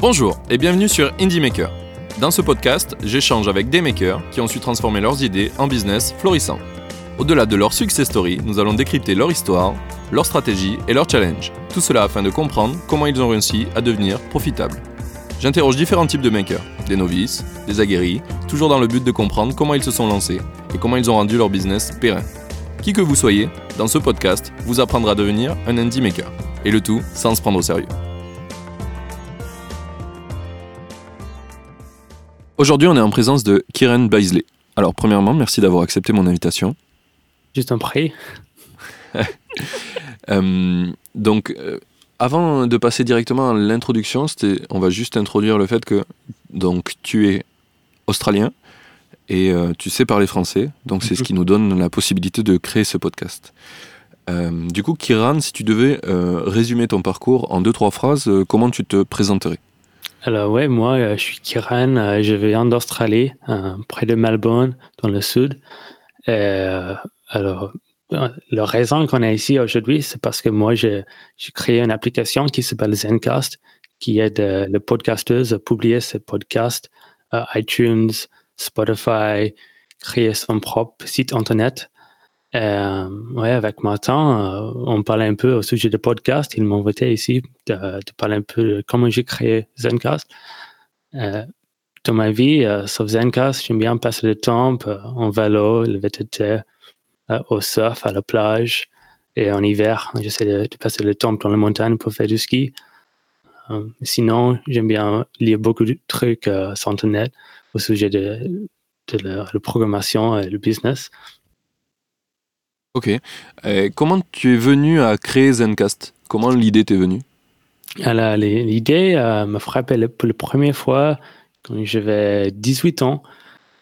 Bonjour et bienvenue sur Indie Maker. Dans ce podcast, j'échange avec des makers qui ont su transformer leurs idées en business florissant. Au-delà de leur success story, nous allons décrypter leur histoire, leur stratégie et leur challenge. Tout cela afin de comprendre comment ils ont réussi à devenir profitables. J'interroge différents types de makers, des novices, des aguerris, toujours dans le but de comprendre comment ils se sont lancés et comment ils ont rendu leur business périn. Qui que vous soyez, dans ce podcast, vous apprendra à devenir un indie maker. Et le tout sans se prendre au sérieux. Aujourd'hui, on est en présence de Kiran Baisley. Alors, premièrement, merci d'avoir accepté mon invitation. Juste un prix. Euh, donc, euh, avant de passer directement à l'introduction, on va juste introduire le fait que donc, tu es australien et euh, tu sais parler français. Donc, c'est ce qui nous donne la possibilité de créer ce podcast. du coup, Kiran, si tu devais résumer ton parcours en deux, trois phrases, comment tu te présenterais? Alors ouais, moi euh, je suis Kiran, euh, je viens d'Australie, euh, près de Melbourne, dans le sud. alors, la raison qu'on est ici aujourd'hui, c'est parce que moi j'ai créé une application qui s'appelle Zencast, qui aide les podcasteurs à publier ses podcasts iTunes, Spotify, créer son propre site internet. Euh, ouais, avec Martin, euh, on parlait un peu au sujet de podcast. Il m'a invité ici de, de, parler un peu de comment j'ai créé Zencast. Euh, dans ma vie, euh, sauf Zencast, j'aime bien passer le temps euh, en vélo, le VTT, au surf, à la plage. Et en hiver, j'essaie de, passer le temps dans la montagne pour faire du ski. sinon, j'aime bien lire beaucoup de trucs sur Internet au sujet de, de la programmation et le business. Ok. comment tu es venu à créer Zencast? Comment l'idée t'est venue? Alors, l'idée euh, me frappait pour la première fois quand j'avais 18 ans.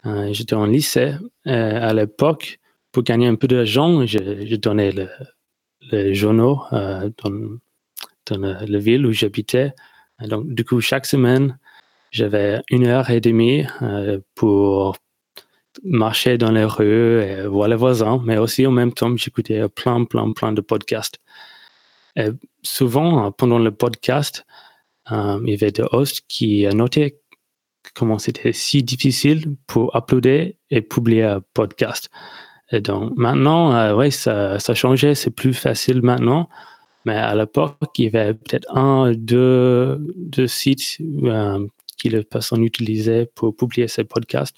Euh, j'étais en lycée. Euh, à l'époque, pour gagner un peu d'argent, je, donnais le, le journaux dans, dans la ville où j'habitais. Donc, du coup, chaque semaine, j'avais une heure et demie pour marcher dans les rues et voir les voisins, mais aussi en même temps, j'écoutais plein, plein, plein de podcasts. Et souvent, pendant le podcast, euh, il y avait des hosts qui notaient comment c'était si difficile pour uploader et publier un podcast. Et donc maintenant, euh, ouais, ça, ça a changé, c'est plus facile maintenant. Mais à l'époque, il y avait peut-être un, deux, deux sites euh, que les personnes utilisaient pour publier ces podcasts.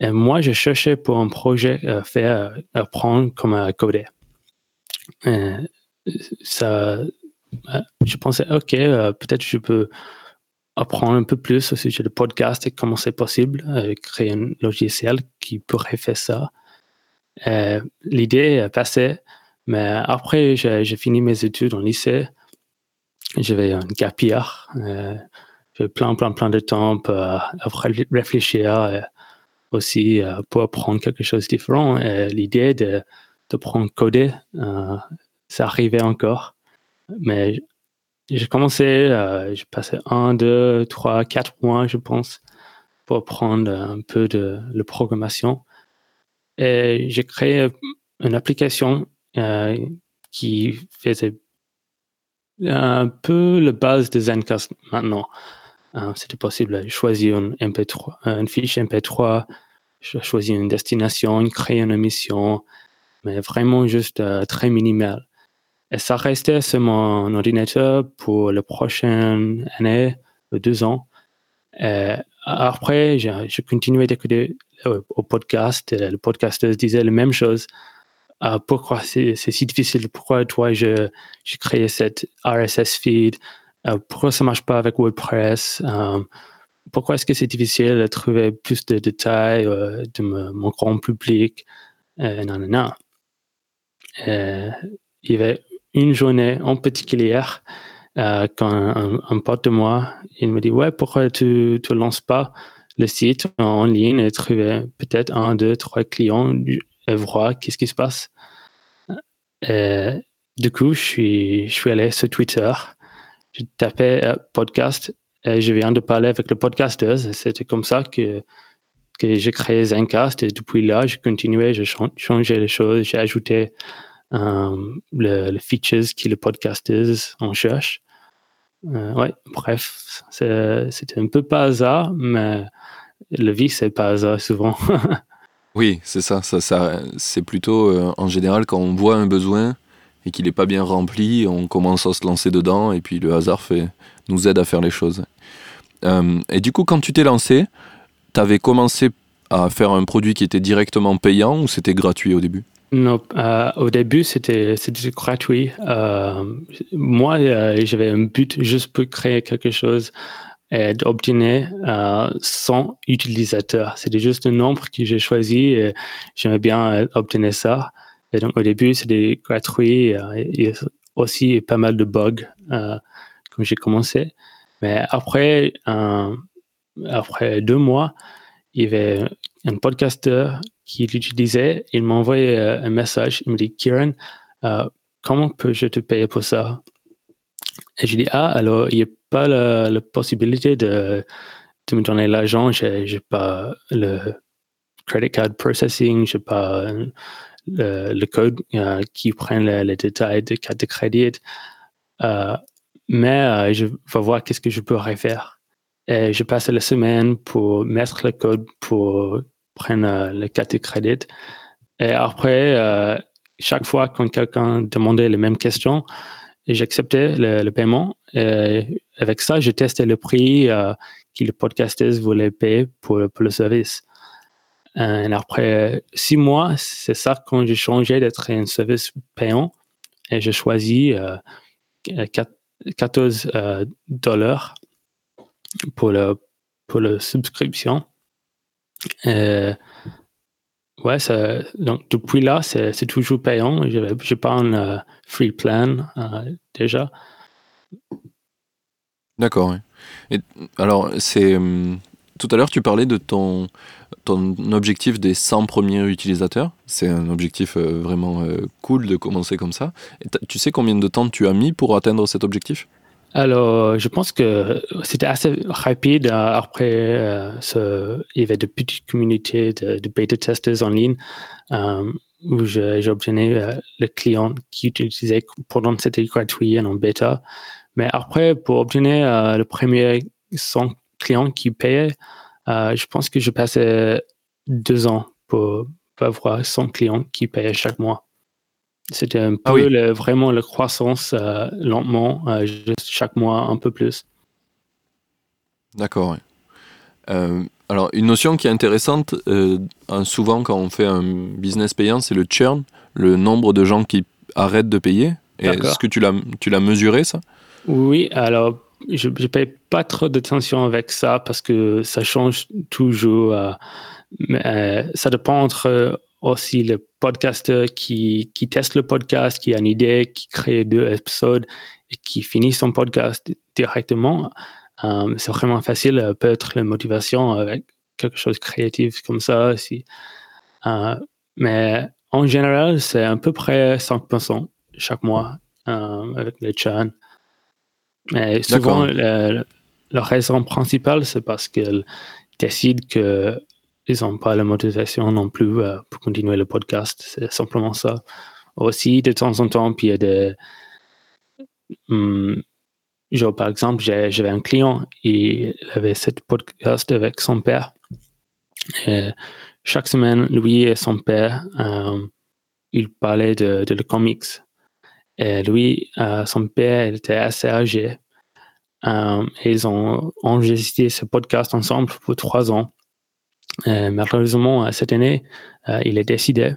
Et moi, je cherchais pour un projet à faire apprendre comment coder. Et ça, je pensais, OK, euh, peut-être je peux apprendre un peu plus au sujet de podcast et comment c'est possible, euh, créer un logiciel qui pourrait faire ça. L'idée est passée, mais après, j'ai fini mes études en lycée. J'avais un gap year. Euh, j'avais plein, plein, plein de temps pour réfléchir aussi euh, pour apprendre quelque chose de différent. L'idée de, de prendre coder, euh, ça arrivait encore. Mais j'ai commencé, euh, j'ai passé un, deux, trois, quatre mois, je pense, pour apprendre un peu de la programmation. Et j'ai créé une application qui faisait un peu la base de Zencast maintenant. Euh, c'était possible de choisir une, MP3, euh, une fiche MP3, choisir une destination, créer une émission, mais vraiment juste euh, très minimal. Et ça restait sur mon ordinateur pour la prochaine année, deux ans. Et après, j'ai continué d'écouter au podcast. Le podcasteur disait la même chose. pourquoi c'est si difficile? Pourquoi toi, j'ai créé cette RSS feed? Euh, pourquoi ça marche pas avec WordPress? Euh, Pourquoi est-ce que c'est difficile de trouver plus de détails euh, de mon grand public? Non, non, non. il y avait une journée en particulier quand un, pote de moi, il me dit ouais pourquoi tu ne lances pas le site en ligne et trouver peut-être un, deux, trois clients et voir qu'est-ce qui se passe? du coup, je suis, je suis allé sur Twitter je tapais euh, podcast et je viens de parler avec le podcaster. C'était comme ça que, que j'ai créé Zencast et depuis là, j'ai continué, j'ai changé les choses, j'ai ajouté euh, le, les features que les podcasters en cherche. ouais, bref, c'était un peu pas hasard, mais le vie, c'est pas hasard souvent. oui, c'est ça. ça, ça c'est plutôt en général quand on voit un besoin et qu'il n'est pas bien rempli, on commence à se lancer dedans et puis le hasard nous aide à faire les choses. et du coup, quand tu t'es lancé, tu avais commencé à faire un produit qui était directement payant ou c'était gratuit au début? Non, euh, au début c'était gratuit. Euh, moi, euh, j'avais un but juste pour créer quelque chose et d'obtenir 100 utilisateurs. C'était juste un nombre que j'ai choisi et j'aimais bien obtenir ça. Et donc au début c'était gratuit. Il y a aussi pas mal de bugs quand j'ai commencé. Mais après, après deux mois, il y avait un podcasteur qui l'utilisait. Il m'a envoyé euh, un message. Il me dit, Kieran, euh, comment peux-je te payer pour ça? Et je dis, ah, alors, il n'y a pas la, possibilité de, de, me donner l'argent. Je n'ai pas le credit card processing, je n'ai pas le, code euh, qui prend les, détails de carte de crédit. mais je vais voir qu'est-ce que je pourrais faire. Et je passe la semaine pour mettre le code pour prendre euh, le carte de crédit. Et après, euh, chaque fois quand quelqu'un demandait les mêmes questions, j'acceptais le, paiement. Et avec ça, je testais le prix euh, que le podcasteur voulait payer pour, le service. Et après six mois, c'est ça quand j'ai changé d'être un service payant et j'ai choisi 14 dollars pour la, pour la subscription. Euh, ouais, donc depuis là, c'est toujours payant. Je pas un euh, free plan euh, déjà. D'accord. Alors, c'est hum, tout à l'heure, tu parlais de ton, ton objectif des 100 premiers utilisateurs. C'est un objectif vraiment cool de commencer comme ça. tu sais combien de temps tu as mis pour atteindre cet objectif? Alors, je pense que c'était assez rapide. Après, euh, il y avait de petites communautés de, de bêta testeurs en ligne euh, où obtenu euh, le client qui utilisait pendant c'était gratuit en bêta. Mais après, pour obtenir le premier 100 clients qui payaient, je pense que je passais deux ans pour, avoir 100 clients qui payaient chaque mois. C'était un ah peu vraiment la croissance euh, lentement, euh, juste chaque mois un peu plus. D'accord. Euh, alors, une notion qui est intéressante, souvent quand on fait un business payant, c'est le churn, le nombre de gens qui arrêtent de payer. Est-ce que tu l'as mesuré, ça? Oui, alors je ne paye pas trop d'attention avec ça parce que ça change toujours. mais, ça dépend entre aussi le podcasteur qui, teste le podcast, qui a une idée, qui crée deux épisodes et qui finit son podcast directement. Euh, c'est vraiment facile, euh, peut-être la motivation avec quelque chose de créatif comme ça. Euh, mais en général, c'est à peu près 5% chaque mois avec les churn. Souvent, la raison principale, c'est parce qu'elle décide que ils n'ont pas la motivation non plus euh, pour continuer le podcast. C'est simplement ça. Aussi, de temps en temps, puis il y a des. Hum, genre, par exemple, j'avais un client, il avait cette podcast avec son père. Et chaque semaine, lui et son père, euh, ils parlaient de, de le comics. Et lui, euh, son père, il était assez âgé. et ils ont enregistré ce podcast ensemble pour trois ans. Euh, malheureusement, cette année, euh, il est décidé.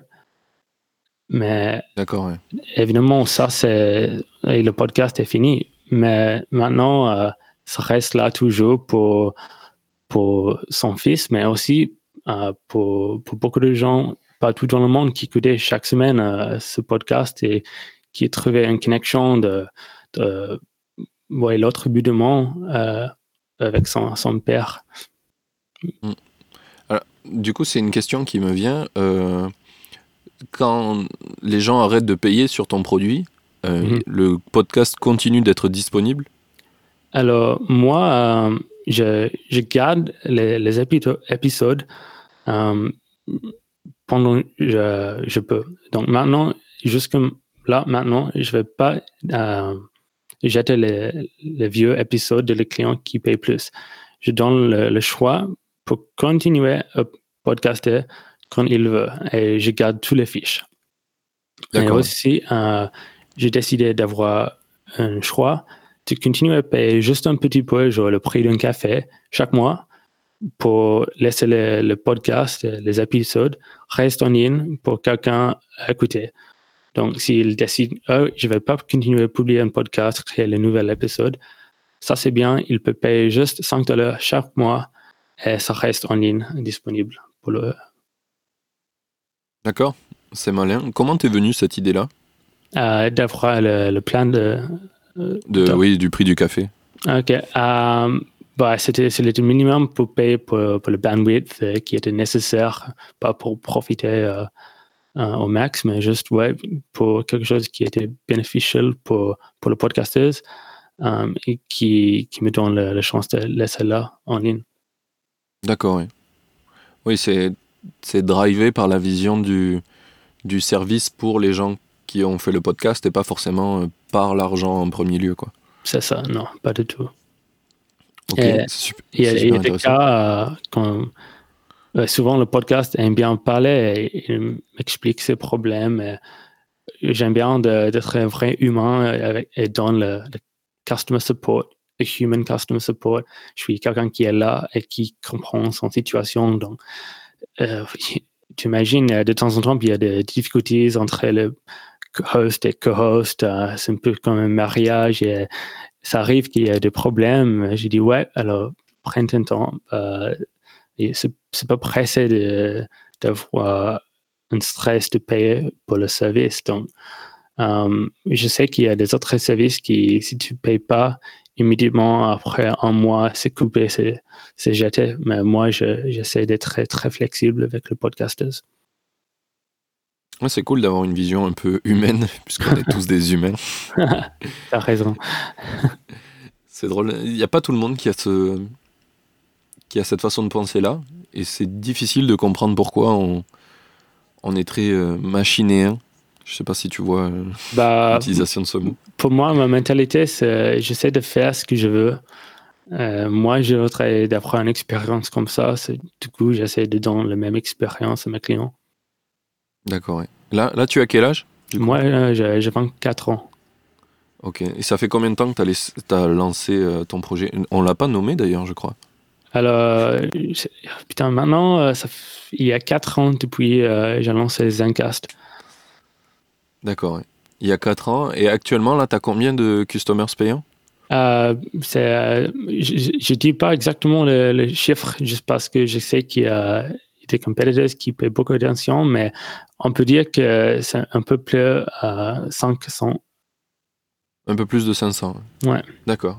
Mais D'accord, évidemment, ça, c'est. Le podcast est fini. Mais maintenant, euh, ça reste là toujours pour, pour son fils, mais aussi pour, pour beaucoup de gens partout dans le monde qui écoutaient chaque semaine ce podcast et qui trouvaient une connexion de, de l'autre bout du monde avec son, son père. Mm du coup, c'est une question qui me vient. Euh, quand les gens arrêtent de payer sur ton produit, euh, mhm. le podcast continue d'être disponible? Alors, moi, euh, je, garde les, épisodes pendant je, je peux. Donc maintenant, jusque là, maintenant, je ne vais pas jeter les, vieux épisodes de les clients qui payent plus. Je donne le, choix pour continuer à podcaster quand il veut et je garde tous les fiches. Et aussi, euh, j'ai décidé d'avoir un choix de continuer à payer juste un petit peu, genre le prix d'un café chaque mois pour laisser le, podcast, les épisodes restent en ligne pour quelqu'un à écouter. Donc, s'il décide, oh, je ne vais pas continuer à publier un podcast, créer le nouvel épisode, ça c'est bien, il peut payer juste 5 dollars chaque mois et ça reste en ligne disponible pour le. D'accord, c'est malin. Comment t'es venu cette idée-là? Euh, D'avoir le, plan de, euh, de, Oui, du prix du café. Ok. Euh, bah, c'était le minimum pour payer pour, le bandwidth euh, qui était nécessaire, pas pour profiter euh, euh, au max, mais juste ouais, pour quelque chose qui était bénéficiel pour, pour le podcasters et qui, qui, me donne la, chance de laisser là en ligne. D'accord, oui. Oui, c'est drivé par la vision du, du service pour les gens qui ont fait le podcast et pas forcément par l'argent en premier lieu. quoi. C'est ça, non, pas du tout il y a, des cas euh, quand euh, souvent le podcast aime bien parler et il m'explique ses problèmes. J'aime bien d'être un vrai humain et dans le, customer support, le human customer support. Je suis quelqu'un qui est là et qui comprend son situation. Donc, euh, tu imagines, de temps en temps, il y a des difficultés entre le host et co-host. c'est un peu comme un mariage. Et ça arrive qu'il y a des problèmes. J'ai dit, ouais, alors prends ton temps. Euh, c'est pas pressé d'avoir un stress de payer pour le service. Donc, euh, je sais qu'il y a des autres services qui, si tu ne payes pas, immédiatement après un mois, c'est coupé, c'est jeté. Mais moi, j'essaie d'être très, très flexible avec le podcasters c'est cool d'avoir une vision un peu humaine, puisqu'on est tous des humains. T'as raison. c'est drôle. Il n'y a pas tout le monde qui a, ce... qui a cette façon de penser là. Et c'est difficile de comprendre pourquoi on, on est très euh, machinéen. Je sais pas si tu vois euh, bah, l'utilisation de ce mot. Pour moi, ma mentalité, c'est j'essaie de faire ce que je veux. Euh, moi, je voudrais d'apprendre une expérience comme ça. Du coup, j'essaie de donner la même expérience à mes clients. D'accord, Là, là, tu as quel âge Moi, euh, j'ai 24 ans. Ok. Et ça fait combien de temps que tu as, lancé euh, ton projet? On l'a pas nommé d'ailleurs, je crois. Alors, putain, maintenant, euh, ça il y a 4 ans depuis j'ai lancé Zencast. D'accord, Il y a 4 ans. Et actuellement, là, tu as combien de customers payants? Je ne dis pas exactement le, chiffre juste parce que je sais qu'il y a des competitors qui paient beaucoup d'attention, mais on peut dire que c'est un peu plus à 500. Un peu plus de 500. Ouais. D'accord.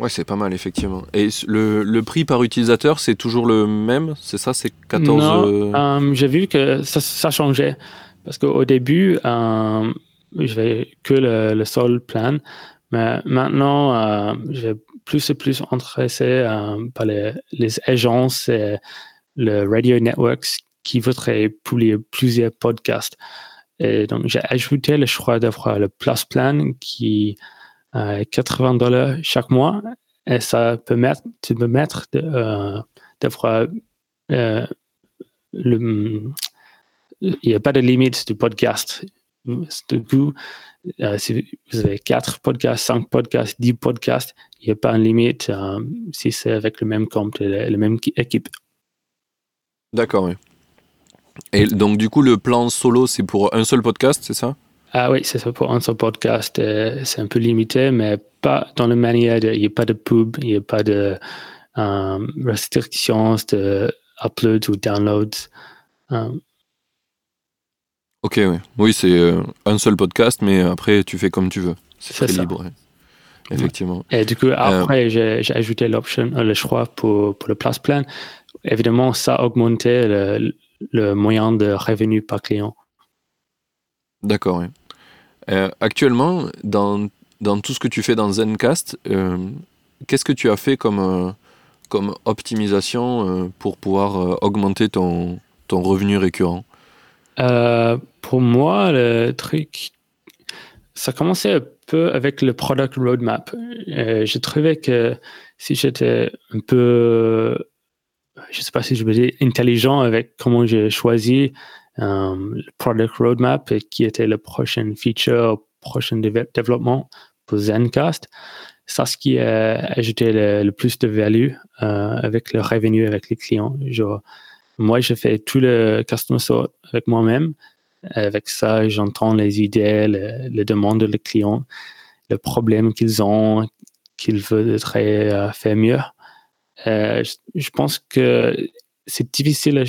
Ouais, c'est pas mal, effectivement. Et le, le prix par utilisateur, c'est toujours le même C'est ça C'est 14 Non, euh, j'ai vu que ça, ça changeait. Parce qu'au début, euh, je vais que le, le sol plan. Mais maintenant, euh, je vais plus et plus intéressé euh, par les, les agences et le Radio Networks qui voudrait publier plusieurs podcasts. Et donc, j'ai ajouté le choix d'avoir le Plus Plan qui est 80 dollars chaque mois. Et ça permet de me mettre euh, d'avoir euh, le. Il n'y a pas de limite du podcast. Du coup, euh, si vous avez 4 podcasts, 5 podcasts, 10 podcasts, il n'y a pas de limite si c'est avec le même compte et la même équipe. D'accord, oui. Et donc, du coup, le plan solo, c'est pour un seul podcast, c'est ça? Ah oui, c'est ça pour un seul podcast. Euh, c'est un peu limité, mais pas dans la manière il n'y a pas de pub, il n'y a pas de euh, restrictions de uploads ou downloads. Euh. Ok, oui. Oui, c'est un seul podcast, mais après, tu fais comme tu veux. C'est très libre. Effectivement. Et du coup, après, j'ai ajouté l'option, le choix pour, pour le place plan évidemment, ça augmentait le, le moyen de revenu par client. D'accord, oui. Euh, actuellement, dans, tout ce que tu fais dans Zencast, euh, qu'est-ce que tu as fait comme, euh, optimisation pour pouvoir augmenter ton, revenu récurrent? Pour moi, le truc, ça commençait peu avec le product roadmap. Je trouvais que si j'étais un peu, je sais pas si je veux dire intelligent avec comment j'ai choisi le product roadmap qui était le prochain feature, prochain développement pour Zencast, c'est ce qui a ajouté le, plus de value euh, avec le revenu avec les clients. Moi, je fais tout le customer support avec moi-même. Avec ça, j'entends les idées, les, demandes des clients, le problème qu'ils ont, qu'ils veulent euh, faire mieux. Euh, je, pense que c'est difficile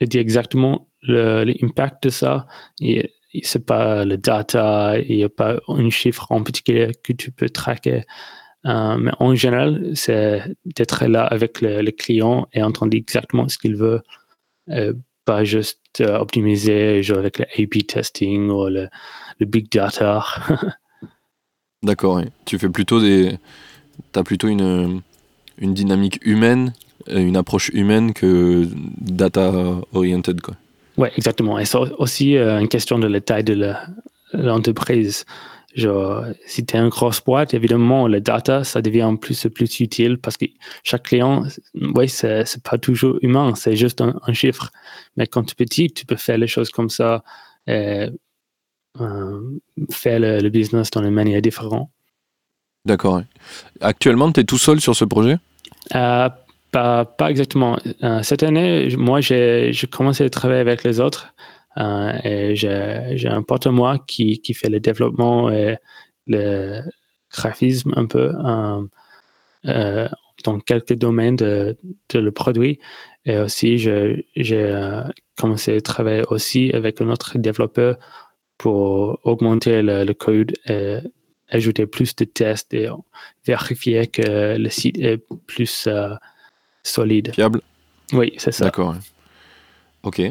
de dire exactement l'impact de ça. Et, c'est pas le data, il n'y a pas un chiffre en particulier que tu peux traquer. Euh, mais en général, c'est d'être là avec le, client et entendre exactement ce qu'il veut, euh, pas juste euh, optimiser avec le A/B testing ou le, big data. D'accord. Tu fais plutôt des, as plutôt une, une dynamique humaine, une approche humaine que data oriented quoi. Oui, exactement. Et c'est aussi une question de la taille de l'entreprise. Genre, si tu es une grosse boîte, évidemment, le data, ça devient plus plus utile parce que chaque client, oui, c'est, pas toujours humain, c'est juste un, chiffre. Mais quand tu es petit, tu peux faire les choses comme ça, et, euh, faire le, business dans une manière différente. D'accord. Actuellement, tu es tout seul sur ce projet? Euh, pas, exactement. Euh, cette année, moi, j'ai, commencé à travailler avec les autres. Euh, et j'ai un pote à moi qui, qui, fait le développement et le graphisme un peu euh, euh, dans quelques domaines de, le produit. Et aussi, j'ai commencé à travailler aussi avec un autre développeur pour augmenter le, code et ajouter plus de tests et vérifier que le site est plus solide. Fiable Oui, c'est ça. D'accord. Ok.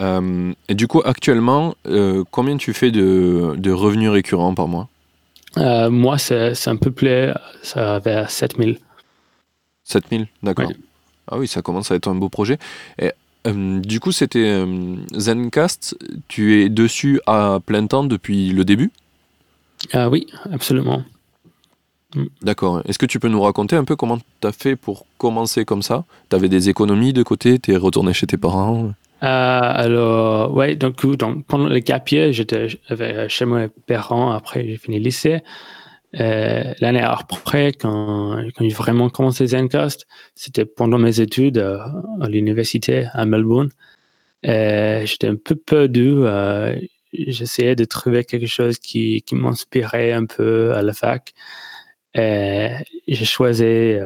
Euh, et du coup, actuellement, euh, combien tu fais de, de, revenus récurrents par mois? Euh, Moi, c'est un peu plus, ça vers 7000. 7000, d'accord. Ah oui, ça commence à être un beau projet. Et, du coup, c'était Zencast, tu es dessus à plein temps depuis le début? Oui, absolument. Mm. D'accord. Est-ce que tu peux nous raconter un peu comment tu as fait pour commencer comme ça? Tu avais des économies de côté? Tu es retourné chez tes parents? Euh, alors, ouais, donc, donc, pendant le gap j'étais chez mes parents. Après, j'ai fini le lycée. Euh, L'année après, quand, quand j'ai vraiment commencé Zencast, c'était pendant mes études euh, à l'université à Melbourne. Euh, j'étais un peu perdu. Euh, J'essayais de trouver quelque chose qui, qui m'inspirait un peu à la fac. J'ai choisi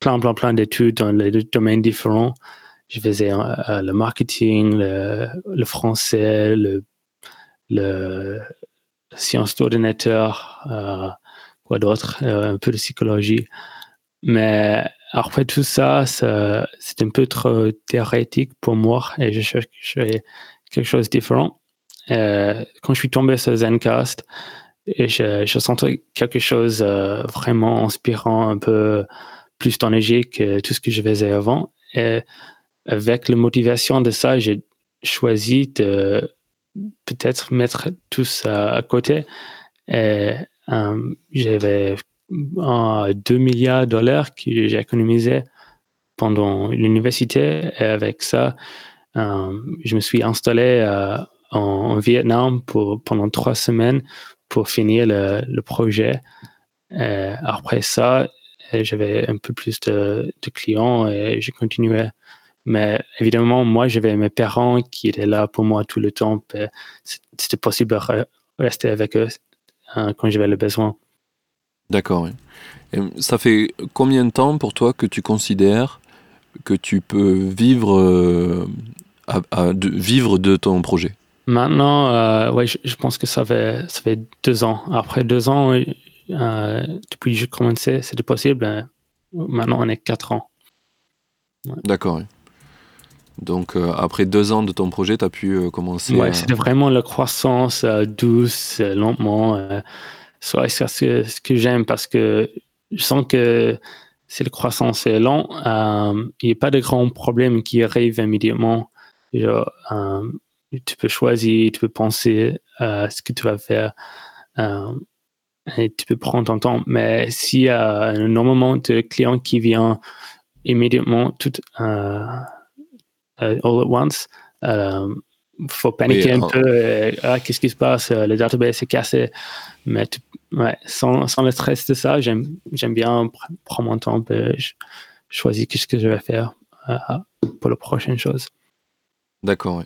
plein, plein, plein d'études dans les domaines différents je faisais euh, le marketing, le, français, le, le sciences d'ordinateur, euh, quoi d'autre, euh, un peu de psychologie. Mais après tout ça, c'était un peu trop théorétique pour moi et je cherchais quelque chose de différent. quand je suis tombé sur Zencast, et je, je sentais quelque chose vraiment inspirant, un peu plus énergique que tout ce que je faisais avant. Et avec la motivation de ça, j'ai choisi de peut-être mettre tout ça à côté. Et, euh, j'avais 2 milliards de dollars que j'ai économisé pendant l'université. Et avec ça, euh, je me suis installé euh, en, Vietnam pendant trois semaines pour finir le, projet. après ça, j'avais un peu plus de, clients et j'ai continué mais évidemment, moi, j'avais mes parents qui étaient là pour moi tout le temps. C'était possible de rester avec eux hein, quand j'avais le besoin. D'accord. ça fait combien de temps pour toi que tu considères que tu peux vivre, euh, vivre de ton projet? Maintenant, euh, ouais, je, pense que ça fait, ça fait deux ans. Après deux ans, euh, depuis que j'ai commencé, c'était possible. Maintenant, on est quatre ans. D'accord. Donc euh, après deux ans de ton projet, tu as pu euh, commencer. Ouais, c'était vraiment la croissance euh, douce, lentement. c'est ce que j'aime parce que je sens que si la croissance est lente, il n'y a pas de grands problèmes qui arrivent immédiatement. Tu peux choisir, tu peux penser à ce que tu vas faire. et tu peux prendre ton temps. Mais s'il y a normalement de clients qui viennent immédiatement tout euh, all at once, il faut paniquer un peu. Ah, qu'est-ce qui se passe? Le database est cassé. Mais ouais, sans, sans, le stress de ça, j'aime bien prendre mon temps et choisir ce que je vais faire pour la prochaine chose. D'accord, oui.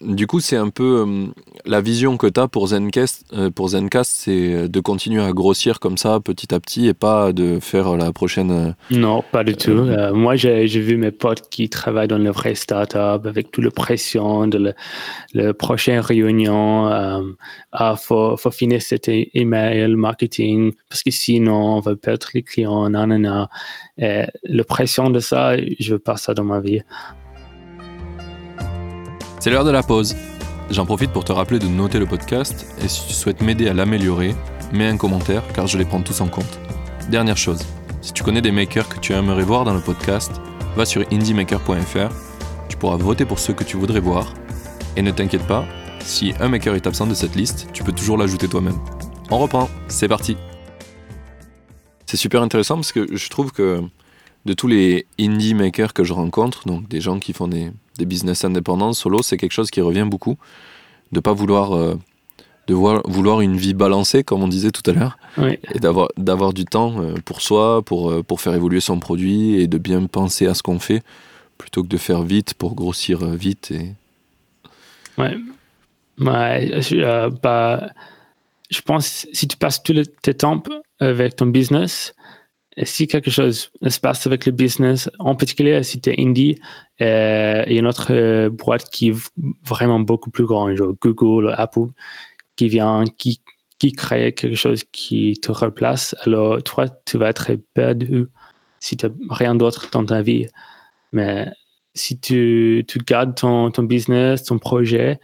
Du coup, c'est un peu euh, la vision que tu as pour Zencast, euh, pour Zencast, c'est de continuer à grossir comme ça petit à petit et pas de faire la prochaine. Euh, non, pas du tout. moi, j'ai vu mes potes qui travaillent dans le vrai startup avec toute la pression de la prochaine réunion. Il ah, faut, faut finir cet email marketing parce que sinon, on va perdre les clients. Nanana. Et la pression de ça, je veux pas ça dans ma vie. C'est l'heure de la pause. J'en profite pour te rappeler de noter le podcast et si tu souhaites m'aider à l'améliorer, mets un commentaire car je les prends tous en compte. Dernière chose, si tu connais des makers que tu aimerais voir dans le podcast, va sur indiemaker.fr, tu pourras voter pour ceux que tu voudrais voir et ne t'inquiète pas, si un maker est absent de cette liste, tu peux toujours l'ajouter toi-même. On reprend, c'est parti. C'est super intéressant parce que je trouve que de tous les indie makers que je rencontre, donc des gens qui font des, business indépendants, solo, c'est quelque chose qui revient beaucoup. De pas vouloir, euh, de vouloir une vie balancée, comme on disait tout à l'heure, et d'avoir, d'avoir du temps euh, pour soi, pour, euh, pour faire évoluer son produit et de bien penser à ce qu'on fait, plutôt que de faire vite pour grossir vite. Et... Ouais. bah, je pense si tu passes tout le, tes temps avec ton business, si quelque chose se passe avec le business, en particulier si tu es indie, euh, a une autre euh, boîte qui est vraiment beaucoup plus grande, genre Google, Apple, qui vient, qui, crée quelque chose qui te replace. Alors, toi, tu vas être perdu si tu n'as rien d'autre dans ta vie. Mais si tu, gardes ton, ton business, ton projet,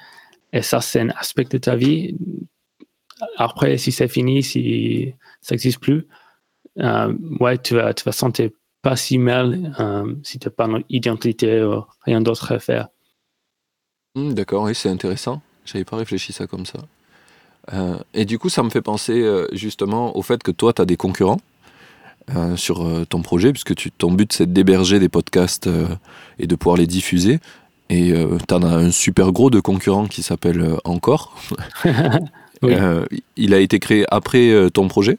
et ça, c'est un aspect de ta vie, après, si c'est fini, si ça n'existe plus, euh, ouais, tu vas, tu vas sentir pas si mal euh, si tu n'as pas d'identité ou rien d'autre à faire. Hmm, d'accord, oui, c'est intéressant. J'avais pas réfléchi ça comme ça. Euh, et du coup, ça me fait penser justement au fait que toi, tu as des concurrents sur ton projet, puisque tu, ton but, c'est d'héberger des podcasts et de pouvoir les diffuser. Et tu en as un super gros de concurrent qui s'appelle Encore. il a été créé après ton projet?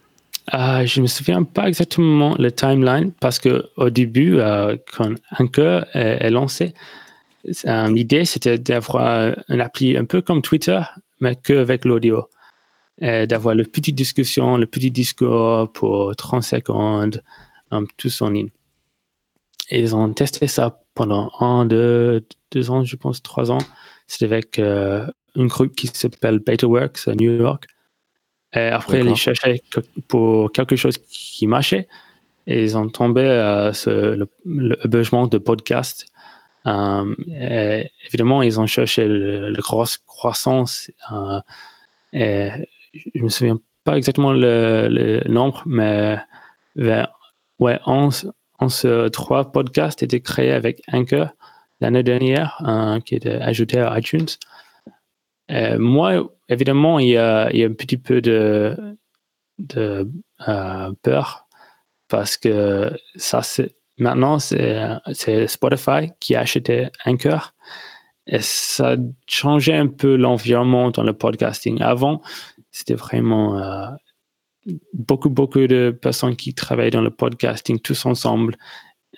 Euh, je ne me souviens pas exactement le timeline parce que au début, euh, quand Anchor est, lancé, l'idée c'était d'avoir un appli un peu comme Twitter, mais qu'avec l'audio. D'avoir le petite discussion, le petit discours pour 30 secondes, tous en ligne. Ils ont testé ça pendant un, deux, deux ans, je pense, trois ans. C'était avec euh, un groupe qui s'appelle BetaWorks à New York. Et après, ils cherchaient pour quelque chose qui marchait. Et ils ont tombé euh, le, besoin de podcast. Euh, évidemment, ils ont cherché la grosse croissance. Euh, et je ne me souviens pas exactement le, nombre, mais vers, ouais, 11, 11, 3 podcasts étaient créés avec Anchor l'année dernière, qui était ajouté à iTunes. Moi, évidemment, il y a, un petit peu de, euh, peur parce que ça, c'est maintenant, c'est Spotify qui a acheté Anchor et ça a changé un peu l'environnement dans le podcasting. Avant, c'était vraiment euh, beaucoup, beaucoup de personnes qui travaillaient dans le podcasting tous ensemble.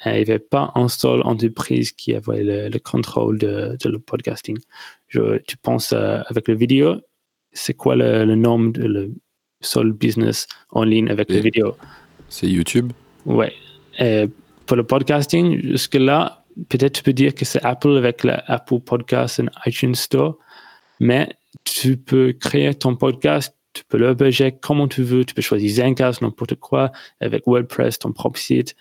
Il n'y avait pas un seul entreprise qui avait le, contrôle de, de, le podcasting. Je, tu penses euh, avec le vidéo, c'est quoi le, le nom de le seul business en ligne avec les vidéos C'est YouTube? Ouais. Et pour le podcasting, jusque-là, peut-être tu peux dire que c'est Apple avec l'Apple Podcast et iTunes Store, mais tu peux créer ton podcast, tu peux l'héberger comme tu veux, tu peux choisir Zencast, n'importe quoi, avec WordPress, ton propre site.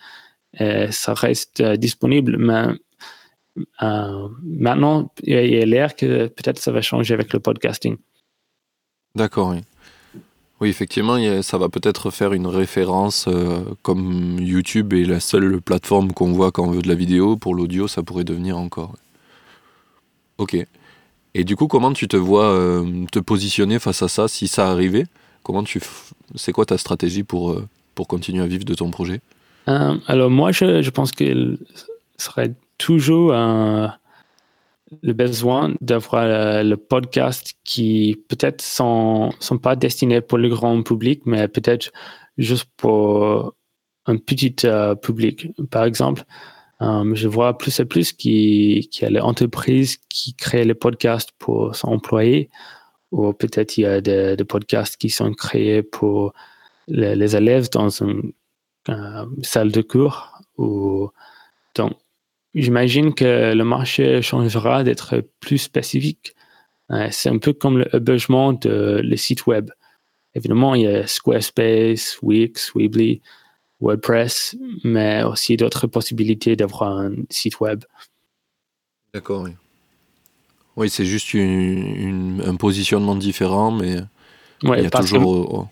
Et ça reste euh, disponible, mais euh, maintenant, il y a l'air que peut-être ça va changer avec le podcasting. D'accord, oui. Oui, effectivement, ça va peut-être faire une référence euh, comme YouTube est la seule plateforme qu'on voit quand on veut de la vidéo. Pour l'audio, ça pourrait devenir encore. Ok. Et du coup, comment tu te vois euh, te positionner face à ça si ça arrivait? Comment tu, c'est quoi ta stratégie pour, pour continuer à vivre de ton projet? Alors moi, je, pense qu'il serait toujours un le besoin d'avoir le, podcast qui peut-être sont, sont pas destinés pour le grand public, mais peut-être juste pour un petit euh, public. Par exemple, euh, je vois plus et plus qu'il y a les entreprises qui créent les podcasts pour son employés, ou peut-être il y a des, podcasts qui sont créés pour les, élèves dans une euh, salle de cours. Ou, donc, j'imagine que le marché changera d'être plus spécifique. C'est un peu comme le hébergement de les sites web. Évidemment, il y a Squarespace, Wix, Weebly, WordPress, mais aussi d'autres possibilités d'avoir un site web. D'accord, oui. Oui, c'est juste un positionnement différent, mais il y a toujours.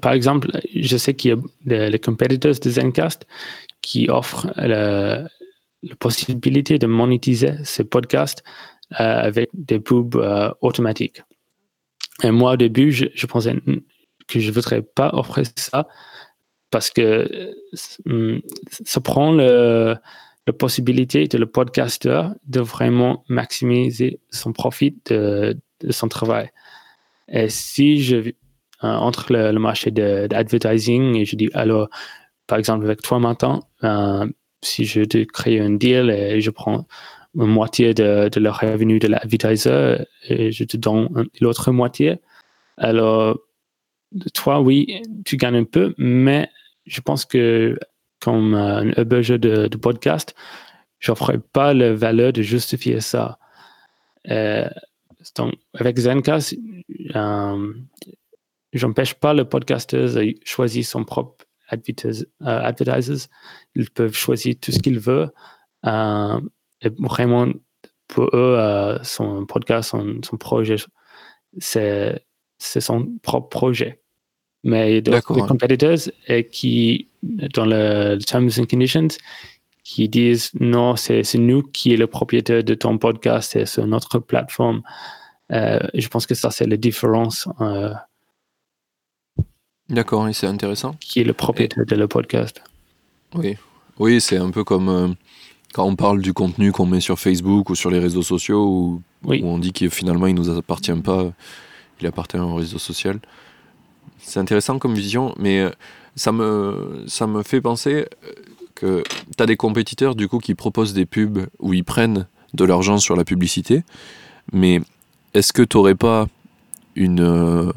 Par exemple, je sais qu'il y a les, competitors de Zencast qui offrent la, possibilité de monétiser ces podcasts euh, avec des pubs euh, automatiques. Et moi, au début, je, pensais que je ne voudrais pas offrir ça parce que euh, ça prend le, la possibilité de le podcasteur de vraiment maximiser son profit de, son travail. Et si je entre le, marché d'advertising et je dis alors, par exemple, avec toi maintenant, euh, si je te crée un deal et je prends une moitié de, de le revenu de l'advertiser et je te donne l'autre moitié, alors toi, oui, tu gagnes un peu, mais je pense que comme un hébergeur de, de podcast, j'offre pas la valeur de justifier ça. Euh, donc, avec Zencast, euh, j'empêche pas le podcaster de choisir son propre advertisers. Euh, Ils peuvent choisir tout ce qu'ils veulent. Euh, et vraiment, pour eux, son podcast, son, son projet, c'est son propre projet. Mais il y a des competitors qui, dans le Terms and Conditions, qui disent non, c'est nous qui est le propriétaire de ton podcast, c'est sur notre plateforme. Euh, je pense que ça, c'est la différence. Euh, D'accord, c'est intéressant. Qui est le propriétaire de le podcast. Oui, oui c'est un peu comme euh, quand on parle du contenu qu'on met sur Facebook ou sur les réseaux sociaux, où, où on dit que finalement il ne nous appartient pas, il appartient au réseau social. C'est intéressant comme vision, mais euh, ça me, ça me fait penser euh, que tu as des compétiteurs du coup qui proposent des pubs où ils prennent de l'argent sur la publicité, mais est-ce que tu n'aurais pas une euh,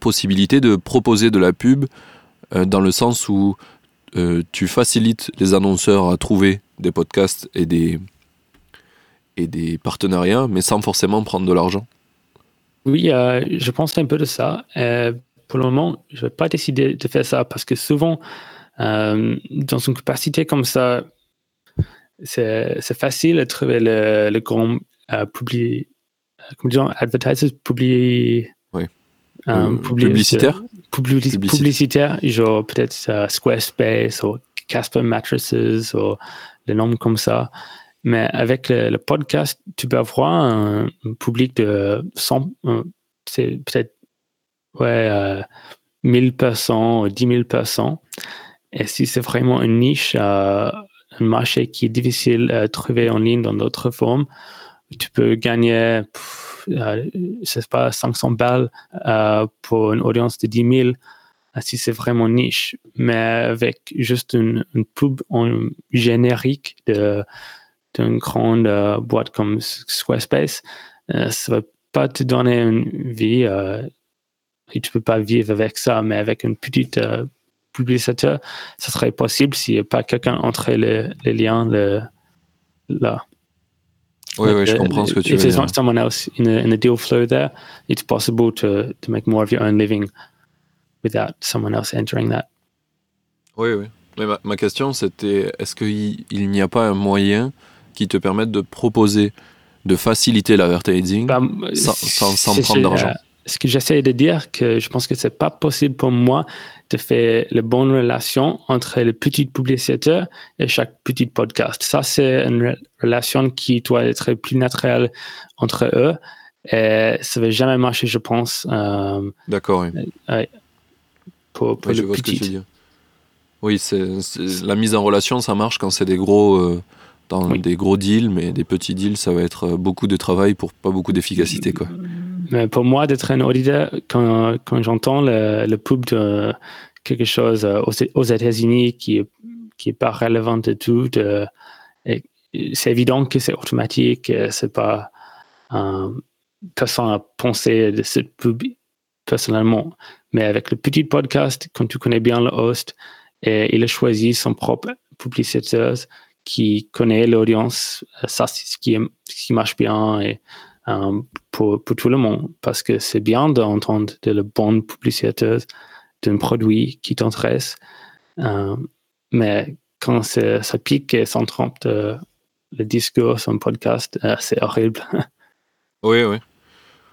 possibilité de proposer de la pub dans le sens où tu facilites les annonceurs à trouver des podcasts et des, et des partenariats, mais sans forcément prendre de l'argent. Oui, je pense un peu de ça. Pour le moment, je vais pas décider de faire ça parce que souvent, euh, dans une capacité comme ça, c'est facile de trouver le, le grand euh, public, euh, comment disons, advertisers public, oui. euh, publicitaire? publicitaire, genre peut-être Squarespace ou Casper Mattresses ou des noms comme ça. Mais avec le, podcast, tu peux avoir un, un public de 100, c'est peut-être ouais, 1000 euh, personnes, 10 000 personnes. Et si c'est vraiment une niche, euh, un marché qui est difficile à trouver en ligne dans d'autres formes, tu peux gagner, euh, sais pas, 500 balles pour une audience de 10 000 si c'est vraiment niche. Mais avec juste une, pub en générique d'une grande boîte comme Squarespace, ça va pas te donner une vie et tu peux pas vivre avec ça, mais avec une petite euh, publicité, ça serait possible s'il n'y a pas quelqu'un entre les, les liens là. Oui, oui, je comprends ce que tu veux dire. If there's someone else in a, in a deal flow there, it's possible to, to make more of your own living without someone else entering that. Oui, oui. Mais ma, ma question, c'était est-ce qu'il il, n'y a pas un moyen qui te permette de proposer, de faciliter l'advertising bah, sans, sans, sans prendre d'argent? Ce que j'essaie de dire, que je pense que c'est pas possible pour moi de faire les bonnes relations entre les petits publicitaires et chaque petit podcast. Ça, c'est une relation qui doit être plus naturelle entre eux. Et ça va jamais marcher, je pense. D'accord, oui. pour, pour je vois ce que tu dis. Oui, c'est la mise en relation, ça marche quand c'est des gros dans des gros deals, mais des petits deals, ça va être beaucoup de travail pour pas beaucoup d'efficacité. Quoi. Mais pour moi, d'être un auditeur, quand, j'entends le, pub de quelque chose aux, aux États-Unis qui qui est pas relevant de tout, c'est évident que c'est automatique, c'est pas euh, façon à penser de cette pub personnellement. Mais avec le petit podcast, quand tu connais bien le host, et il a choisi son propre publicitaire, qui connaît l'audience, euh, ça c'est ce qui, ce qui marche bien et, euh, pour, tout le monde parce que c'est bien d'entendre de la bonne publicité d'un produit qui t'intéresse. Euh, mais quand ça pique et ça trompe le discours sur un podcast, c'est horrible. oui, oui.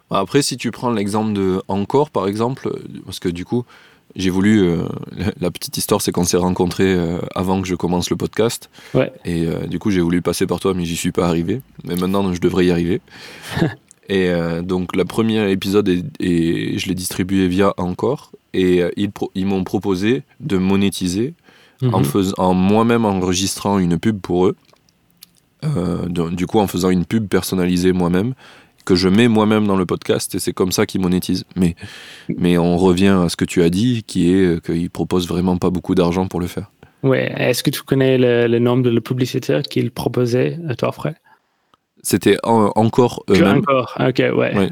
Après, si tu prends l'exemple de Encore, par exemple, parce que du coup, j'ai voulu. Euh, la petite histoire, c'est qu'on s'est rencontrés euh, avant que je commence le podcast. Ouais. Et euh, du coup, j'ai voulu passer par toi, mais j'y suis pas arrivé. Mais maintenant, je devrais y arriver. et donc, le premier épisode, et je l'ai distribué via Encore. Et ils, ils m'ont proposé de monétiser en, mhm. en moi-même enregistrant une pub pour eux. du coup, en faisant une pub personnalisée moi-même que je mets moi-même dans le podcast et c'est comme ça qu'ils monétisent. Mais, mais on revient à ce que tu as dit, qui est euh, qu'ils proposent vraiment pas beaucoup d'argent pour le faire. Ouais. Est-ce que tu connais le, nombre de publicitaires qu'ils proposaient à toi, frère C'était encore eux-mêmes. Encore, ok, ouais.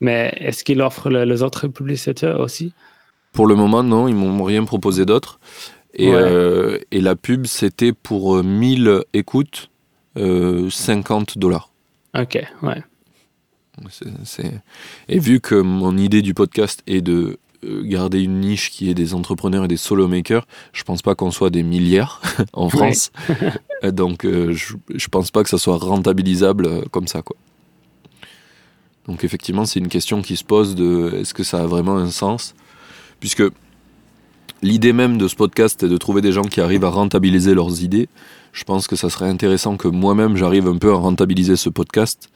Mais est-ce qu'ils offrent les autres publicitaires aussi? Pour le moment, non, ils m'ont rien proposé d'autre. Et, euh, et, la pub, c'était pour 1000 euh, écoutes, 50 dollars. Ok, ouais. Et vu que mon idée du podcast est de euh, garder une niche qui est des entrepreneurs et des solo makers, je pense pas qu'on soit des milliards en France. Donc euh, je, je pense pas que ça soit rentabilisable euh, comme ça quoi. Donc effectivement, c'est une question qui se pose de est-ce que ça a vraiment un sens? Puisque l'idée même de ce podcast est de trouver des gens qui arrivent à rentabiliser leurs idées. Je pense que ça serait intéressant que moi-même j'arrive un peu à rentabiliser ce podcast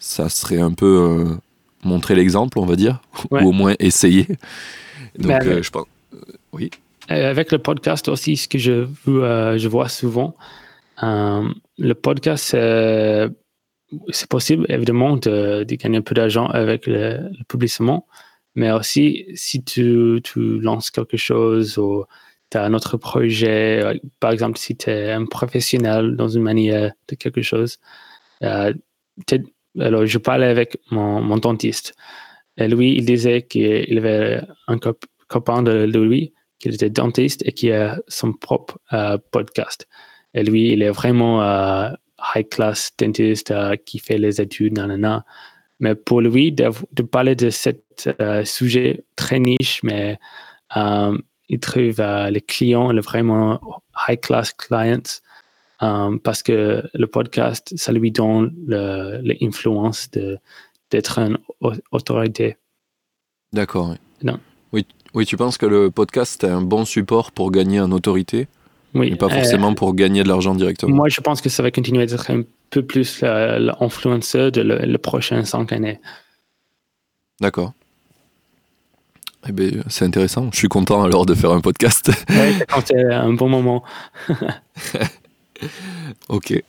ça serait un peu euh, montrer l'exemple, on va dire, ou au moins essayer. Donc, euh, je pense. Euh, oui. Avec le podcast aussi, ce que je, je vois souvent, le podcast, c'est possible évidemment de, gagner un peu d'argent avec le, publicement, mais aussi si tu, tu, lances quelque chose ou tu as un autre projet, par exemple si tu es un professionnel dans une manière de quelque chose, alors, je parlais avec mon, dentiste. Et lui, il disait qu'il avait un copain de, lui qui était dentiste et qui a son propre euh, podcast. Et lui, il est vraiment un high class dentiste euh, qui fait les études, nanana. Mais pour lui, de, parler de ce euh, sujet très niche, mais il trouve les clients, les vraiment high class clients, euh, parce que le podcast, ça lui donne l'influence d'être une autorité. D'accord. Oui. oui. tu penses que le podcast est un bon support pour gagner en autorité? Oui. Et pas forcément pour gagner de l'argent directement? Moi, je pense que ça va continuer d'être un peu plus l'influenceur de le, prochain 5 années. D'accord. Eh ben, c'est intéressant. Je suis content alors de faire un podcast. c'est un bon moment. ok,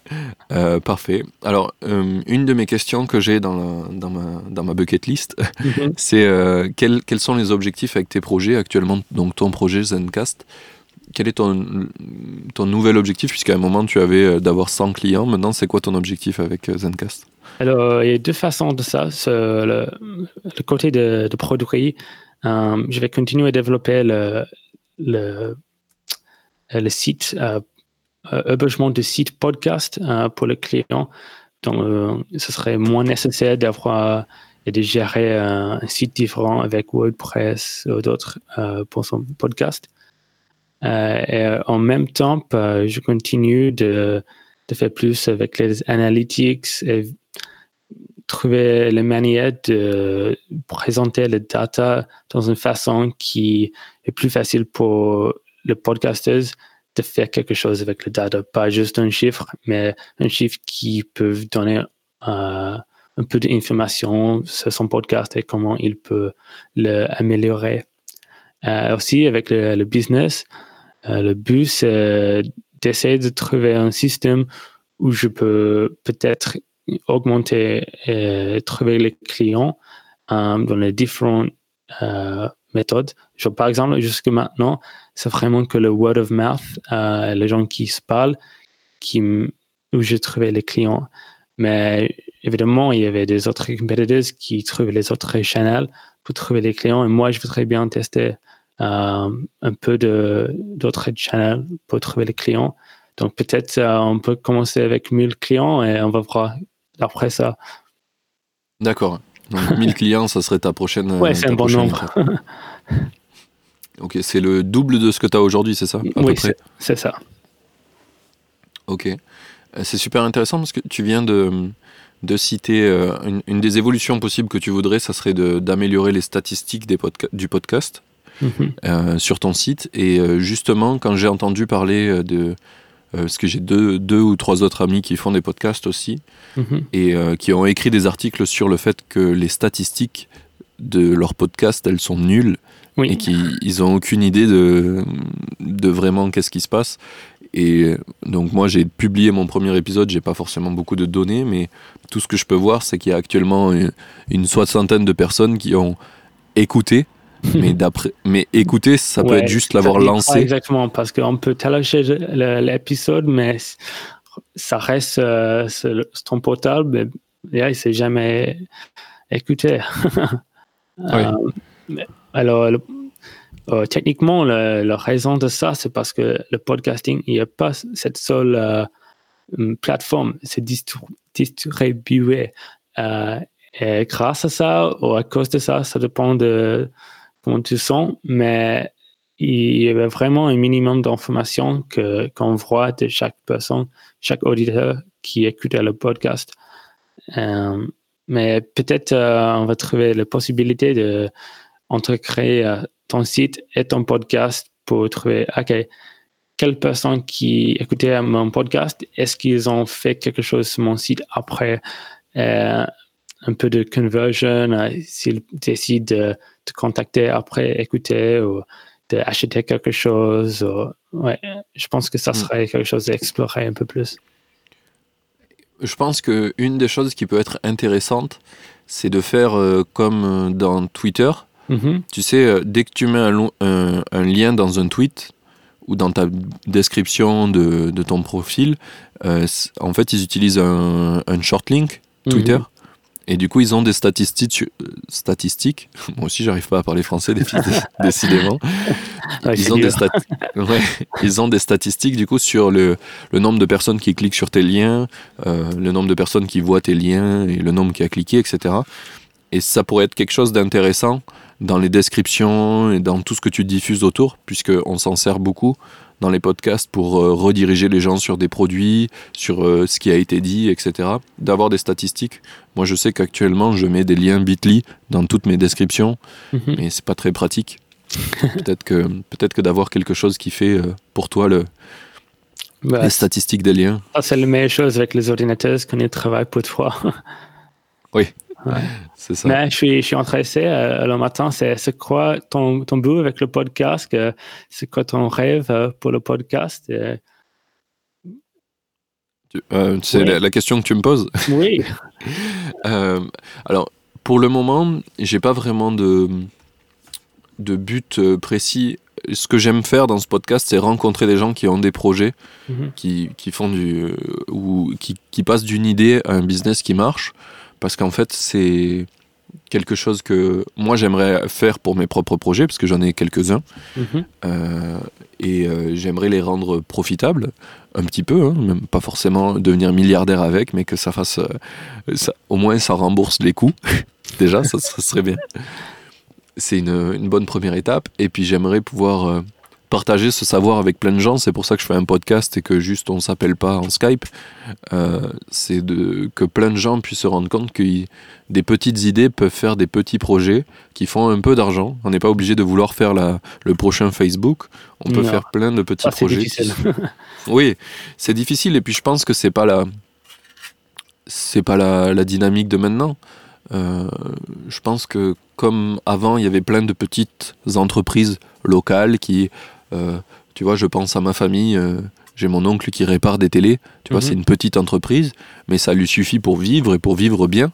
euh, parfait. Alors, euh, une de mes questions que j'ai dans, dans, ma, dans ma bucket list, mhm. c'est euh, quels, quels, sont les objectifs avec tes projets actuellement, donc ton projet Zencast? Quel est ton, ton nouvel objectif? Puisqu'à un moment, tu avais d'avoir 100 clients. Maintenant, c'est quoi ton objectif avec Zencast? Alors, il y a deux façons de ça. Le, le, côté de, de produit, je vais continuer à développer le, le, le site hébergement euh, de sites podcast euh, pour le client. Donc, euh, ce serait moins nécessaire d'avoir et de gérer un, site différent avec WordPress ou d'autres pour son podcast. et en même temps, je continue de, faire plus avec les analytics et trouver les manières de présenter les data dans une façon qui est plus facile pour les podcasters de faire quelque chose avec le data, pas juste un chiffre, mais un chiffre qui peut donner euh, un peu d'informations sur son podcast et comment il peut l'améliorer. Euh, aussi, avec le, business, euh, le but, c'est d'essayer de trouver un système où je peux peut-être augmenter et trouver les clients dans les méthodes. par exemple, jusque maintenant, c'est vraiment que le word of mouth, les gens qui se parlent, qui, où j'ai trouvé les clients. Mais évidemment, il y avait des autres competitors qui trouvaient les autres channels pour trouver les clients. Et moi, je voudrais bien tester euh, un peu d'autres channels pour trouver les clients. Donc peut-être euh, on peut commencer avec 1000 clients et on va voir après ça. D'accord. 1000 clients, ça serait ta prochaine. Ouais, c'est un bon nombre. ok, c'est le double de ce que tu as aujourd'hui, c'est ça Oui, c'est ça. Ok. Euh, c'est super intéressant parce que tu viens de, de citer une, des évolutions possibles que tu voudrais, ça serait d'améliorer les statistiques des du podcast. Mhm. Euh, sur ton site. Et euh, justement, quand j'ai entendu parler euh, de... parce que j'ai deux, deux ou trois autres amis qui font des podcasts aussi, mhm. et qui ont écrit des articles sur le fait que les statistiques de leur podcast, elles sont nulles. Et qu'ils n'ont aucune idée de, de vraiment qu'est-ce qui se passe. Et donc moi j'ai publié mon premier épisode, j'ai pas forcément beaucoup de données, mais tout ce que je peux voir c'est qu'il y a actuellement une soixantaine de personnes qui ont écouté mais d'après, mais écouter, ça peut être juste l'avoir lancé. Exactement, parce qu'on peut télécharger l'épisode, mais ça reste euh, sur ton portable, mais il s'est jamais écouté. Euh, alors, euh, techniquement, la raison de ça, c'est parce que le podcasting, il n'y a pas cette seule plateforme, c'est distribué. et grâce à ça, ou à cause de ça, ça dépend de comment tu sens, mais il y avait vraiment un minimum d'informations que, qu'on voit de chaque personne, chaque auditeur qui écoutait le podcast. Euh, mais peut-être euh, on va trouver la possibilité de entre euh, ton site et ton podcast pour trouver, OK, quelles personnes qui écoutaient mon podcast, est-ce qu'ils ont fait quelque chose sur mon site après? Un peu de conversion, s'ils décident de te contacter après écouter ou d'acheter quelque chose. ouais, je pense que ça mm. serait quelque chose à explorer un peu plus. Je pense qu'une des choses qui peut être intéressante, c'est de faire euh, comme dans Twitter. Mm-hmm. Tu sais, euh, dès que tu mets un, un, lien dans un tweet ou dans ta description de, de ton profil, euh, en fait, ils utilisent un, un short link Twitter. Mm-hmm. Et du coup, ils ont des statistiques. statistiques. Moi aussi, j'arrive pas à parler français, décidément. ils, ont des ils ont des statistiques, du coup, sur le, le, nombre de personnes qui cliquent sur tes liens, euh, le nombre de personnes qui voient tes liens et le nombre qui a cliqué, etc. Et ça pourrait être quelque chose d'intéressant dans les descriptions et dans tout ce que tu diffuses autour, puisqu'on s'en sert beaucoup dans les podcasts pour euh, rediriger les gens sur des produits, sur euh, ce qui a été dit, etc. D'avoir des statistiques. Moi, je sais qu'actuellement, je mets des liens Bitly dans toutes mes descriptions, mhm. mais c'est pas très pratique. peut-être que, peut que d'avoir quelque chose qui fait euh, pour toi le, bah, les statistiques des liens. c'est la meilleure chose avec les ordinateurs qu'on y travaille pour toi. oui. C'est ça. Mais je suis, je suis intéressé euh, le matin. C'est quoi ton, ton but avec le podcast? C'est quoi ton rêve euh, pour le podcast? Euh, c'est la, question que tu me poses? Oui. alors, pour le moment, j'ai pas vraiment de, de but précis. Ce que j'aime faire dans ce podcast, c'est rencontrer des gens qui ont des projets, mhm. qui, qui, font du. ou qui, qui passent d'une idée à un business qui marche parce qu'en fait, c'est quelque chose que moi j'aimerais faire pour mes propres projets, parce que j'en ai quelques-uns, mhm. euh, et euh, j'aimerais les rendre profitables, un petit peu, hein, même pas forcément devenir milliardaire avec, mais que ça fasse, euh, au moins ça rembourse les coûts, déjà, ça, serait bien. C'est une, une, bonne première étape, et puis j'aimerais pouvoir partager ce savoir avec plein de gens. C'est pour ça que je fais un podcast et que juste on s'appelle pas en Skype. Euh, c'est de que plein de gens puissent se rendre compte que des petites idées peuvent faire des petits projets qui font un peu d'argent. On n'est pas obligé de vouloir faire la, le prochain Facebook. On peut faire plein de petits projets. oui, c'est difficile. Et puis je pense que c'est pas la c'est pas la, la, dynamique de maintenant. je pense que comme avant, il y avait plein de petites entreprises locales qui, tu vois, je pense à ma famille j'ai mon oncle qui répare des télés. Tu vois, c'est mhm. une petite entreprise, mais ça lui suffit pour vivre et pour vivre bien.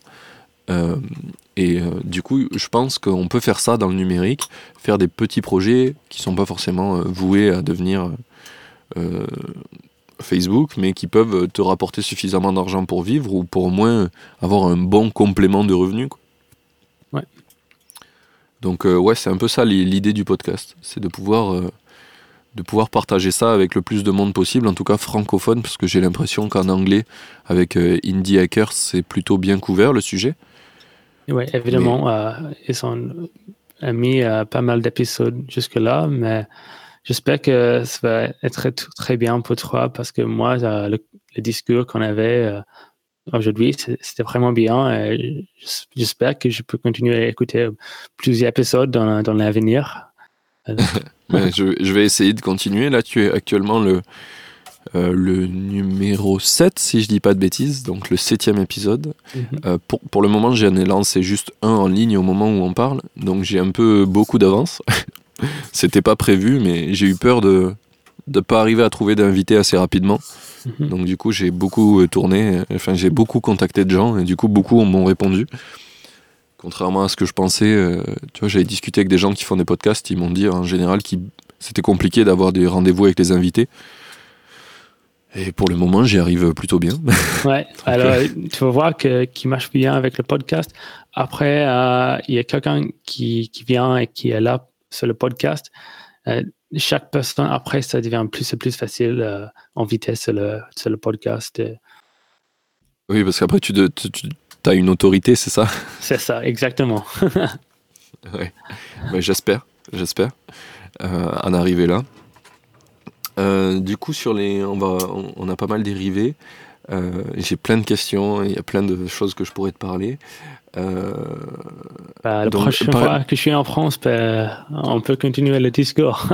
Euh, et euh, du coup, je pense qu'on peut faire ça dans le numérique, faire des petits projets qui sont pas forcément euh, voués à devenir Facebook, mais qui peuvent te rapporter suffisamment d'argent pour vivre ou pour au moins avoir un bon complément de revenus. Ouais. Donc ouais, c'est un peu ça l'idée du podcast, c'est de pouvoir de pouvoir partager ça avec le plus de monde possible, en tout cas francophone, parce que j'ai l'impression qu'en anglais, avec euh, Indie Hackers, c'est plutôt bien couvert le sujet. Oui, évidemment, euh, ils ont mis euh, pas mal d'épisodes jusque-là, mais j'espère que ça va être très bien pour toi, parce que moi, le, discours qu'on avait aujourd'hui, c'était vraiment bien. Et j'espère que je peux continuer à écouter plusieurs épisodes dans, dans l'avenir. je, vais essayer de continuer. Là, tu es actuellement le, euh, le numéro 7, si je dis pas de bêtises, donc le septième épisode. Mhm. Euh, pour, pour, le moment, j'en ai lancé juste un en ligne au moment où on parle, donc j'ai un peu beaucoup d'avance. C'était pas prévu, mais j'ai eu peur de ne pas arriver à trouver d'invités assez rapidement. Mhm. Donc du coup, j'ai beaucoup euh, tourné, enfin j'ai beaucoup contacté de gens, et du coup, beaucoup m'ont répondu. Contrairement à ce que je pensais, euh, tu vois, j'avais discuté avec des gens qui font des podcasts, ils m'ont dit en général que c'était compliqué d'avoir des rendez-vous avec les invités. Et pour le moment, j'y arrive plutôt bien. Ouais, alors euh, tu vas voir que, qui marche bien avec le podcast. Après, euh, il y a quelqu'un qui, qui, vient et qui est là sur le podcast. chaque personne, après, ça devient plus et plus facile en vitesse sur le, sur le podcast. Oui, parce qu'après, tu, tu, tu as une autorité, c'est ça? C'est ça, exactement. ouais. Mais j'espère, j'espère euh, en arriver là. Euh, du coup, sur les, on, va, on, a pas mal dérivé. Euh, j'ai plein de questions, il y a plein de choses que je pourrais te parler. Euh, bah, la prochaine fois que je suis en France, bah, on peut continuer le discours.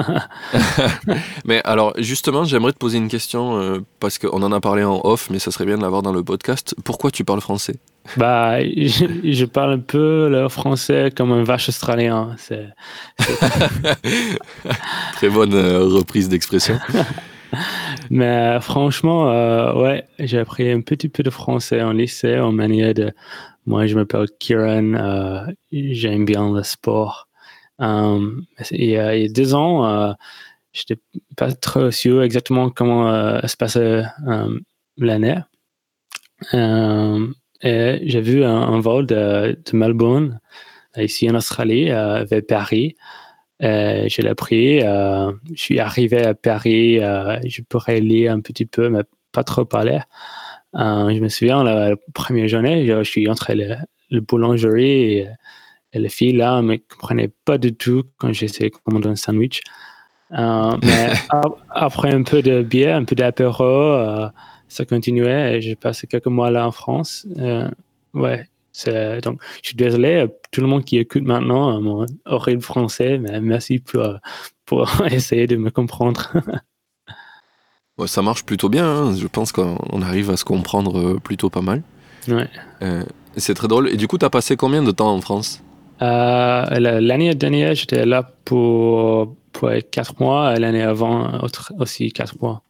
mais alors, justement, j'aimerais te poser une question, euh, parce qu'on en a parlé en off, mais ça serait bien de l'avoir dans le podcast. Pourquoi tu parles français? Bah, je, parle un peu le français comme un vache australien. C'est, Très bonne euh, reprise d'expression. Mais franchement, ouais, j'ai appris un petit peu de français en lycée en manière de moi, je m'appelle Kieran. Euh, j'aime bien le sport. Euh, il, y a, deux ans, euh, je n'étais pas trop sûr exactement comment se passait l'année. J'ai vu un, vol de, Melbourne, ici en Australie, vers Paris. je l'ai pris. je suis arrivé à Paris. je pourrais lire un petit peu, mais pas trop parler. Euh, je me souviens, la, première journée, je, suis entré le, le boulangerie et, les filles là ne me comprenaient pas du tout quand j'essayais de commander un sandwich. Euh, mais après un peu de bière, un peu d'apéro, euh, ça continuait et j'ai passé quelques mois là en France. ouais, donc je suis désolé tout le monde qui écoute maintenant mon horrible français, mais merci pour, pour essayer de me comprendre. ça marche plutôt bien. Hein. Je pense qu'on arrive à se comprendre euh, plutôt pas mal. Ouais. Euh, c'est très drôle. Et du coup, tu as passé combien de temps en France? Euh, L'année dernière, j'étais là pour, pour 4 mois. L'année avant, aussi 4 mois.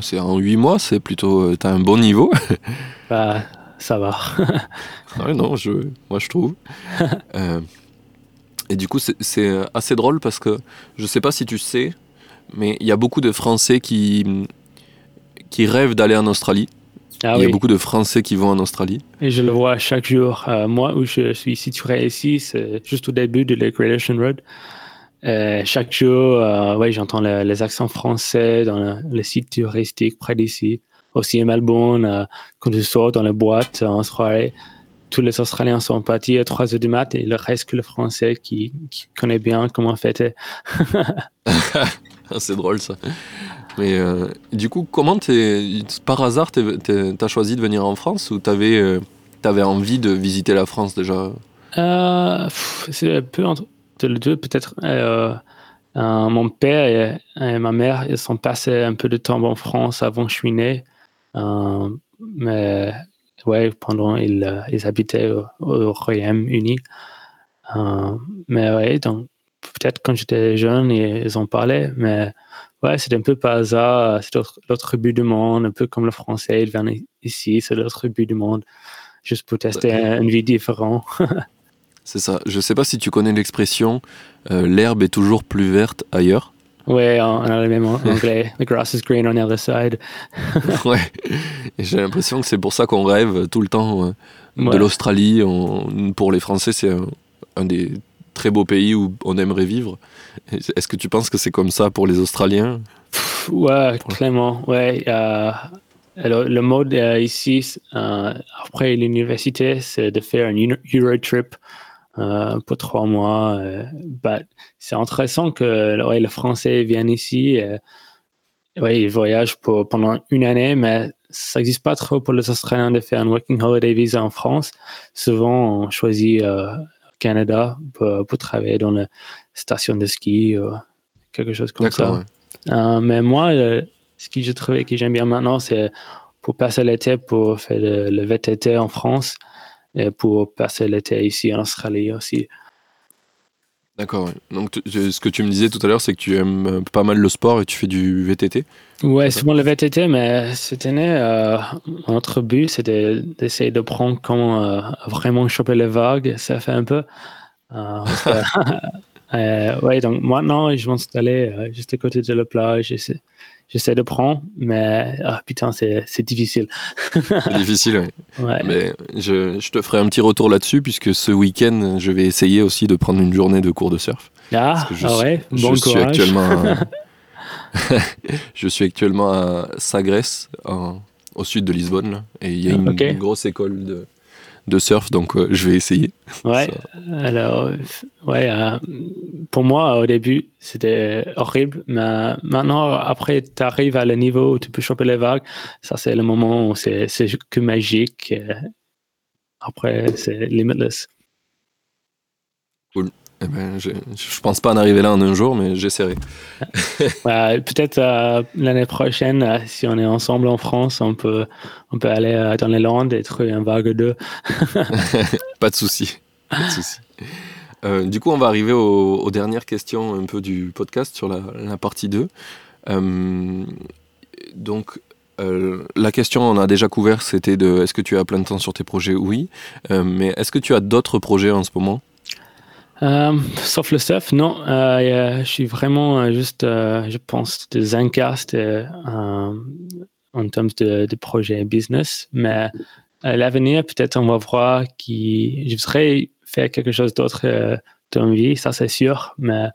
C'est en 8 mois, c'est plutôt. Tu as un bon niveau bah, ça va. ouais, non, je, moi je trouve. et du coup, c'est assez drôle parce que je sais pas si tu sais, mais il y a beaucoup de Français qui, qui rêvent d'aller en Australie. Ah il y a beaucoup de Français qui vont en Australie. Et je le vois chaque jour. Euh, moi, où je suis situé ici, c'est juste au début de la Gradation Road. Euh, chaque jour, euh, ouais, j'entends les accents français dans le, site touristique près d'ici. Aussi à Melbourne, quand je sors dans les boîtes en soirée, tous les Australiens sont partis à 3 h du mat et il reste que le français qui, qui connaît bien comment fêter. c'est drôle ça. Mais euh, du coup, comment par hasard t'as choisi de venir en France ou t'avais euh, avais envie de visiter la France déjà? Euh, C'est un peu entre les deux peut-être. mon père et, ma mère ils sont passés un peu de temps en France avant que je suis né. mais ouais, pendant ils, ils habitaient au, Royaume-Uni. mais ouais, donc peut-être quand j'étais jeune, ils en parlaient, mais ouais, c'était un peu par hasard. C'est l'autre but du monde, un peu comme le français. Ils viennent ici, c'est l'autre but du monde, juste pour tester une vie différente. c'est ça. Je sais pas si tu connais l'expression l'herbe est toujours plus verte ailleurs. Ouais, on a le même anglais. The grass is green on the other side. ouais. Et j'ai l'impression que c'est pour ça qu'on rêve tout le temps de l'Australie. Pour les Français, c'est un, des très beaux pays où on aimerait vivre. Est-ce que tu penses que c'est comme ça pour les Australiens? Ouais, clairement. Ouais. alors, le mode euh, ici, euh, après l'université, c'est de faire un Euro trip euh, pour trois mois. Euh, bah, c'est intéressant que ouais, les Français viennent ici. Euh, ouais, ils voyagent pour, pendant une année, mais ça n'existe pas trop pour les Australiens de faire un Working Holiday Visa en France. Souvent, on choisit euh, Canada pour, pour, travailler dans la station de ski ou quelque chose comme ça. mais moi, ce que j'ai trouvé que j'aime bien maintenant, c'est pour passer l'été, pour faire le, le VTT en France pour passer l'été ici en Australie aussi. D'accord. Donc, ce que tu me disais tout à l'heure, c'est que tu aimes euh, pas mal le sport et tu fais du VTT Ouais, souvent le VTT, mais cette année, euh, notre but, c'était d'essayer de prendre comment euh, vraiment choper les vagues. Ça fait un peu. ouais, donc maintenant, je vais m'installer juste à côté de la plage. J'essaie de prendre, mais ah, putain, c'est difficile. c'est difficile, oui. Mais je, je, te ferai un petit retour là-dessus, puisque ce week-end, je vais essayer aussi de prendre une journée de cours de surf. Ah, ah ouais, bon je courage. Suis actuellement je suis actuellement à Sagres, au sud de Lisbonne, et il y a une, une grosse école de, de surf, donc euh, je vais essayer. Ouais, alors, ouais, euh, pour moi, au début, c'était horrible, mais maintenant, après, tu arrives à le niveau où tu peux choper les vagues, ça, c'est le moment où c'est que magique. Après, c'est limitless. Cool. Eh ben, je, je pense pas en arriver là en un jour, mais j'essaierai. Peut-être euh, l'année prochaine, euh, si on est ensemble en France, on peut, on peut aller euh, dans les Landes et trouver un vague 2. pas de souci. du coup, on va arriver aux, dernières questions un peu du podcast sur la, la partie 2. donc, la question, on a déjà couvert, c'était de est-ce que tu as plein de temps sur tes projets? Oui. mais est-ce que tu as d'autres projets en ce moment? Euh, sauf le surf, non. Euh, je suis vraiment euh, juste, je pense, de Zencast en termes de, de, projet business. Mais à l'avenir, peut-être on va voir qui je voudrais faire quelque chose d'autre dans ma vie, ça c'est sûr. Mais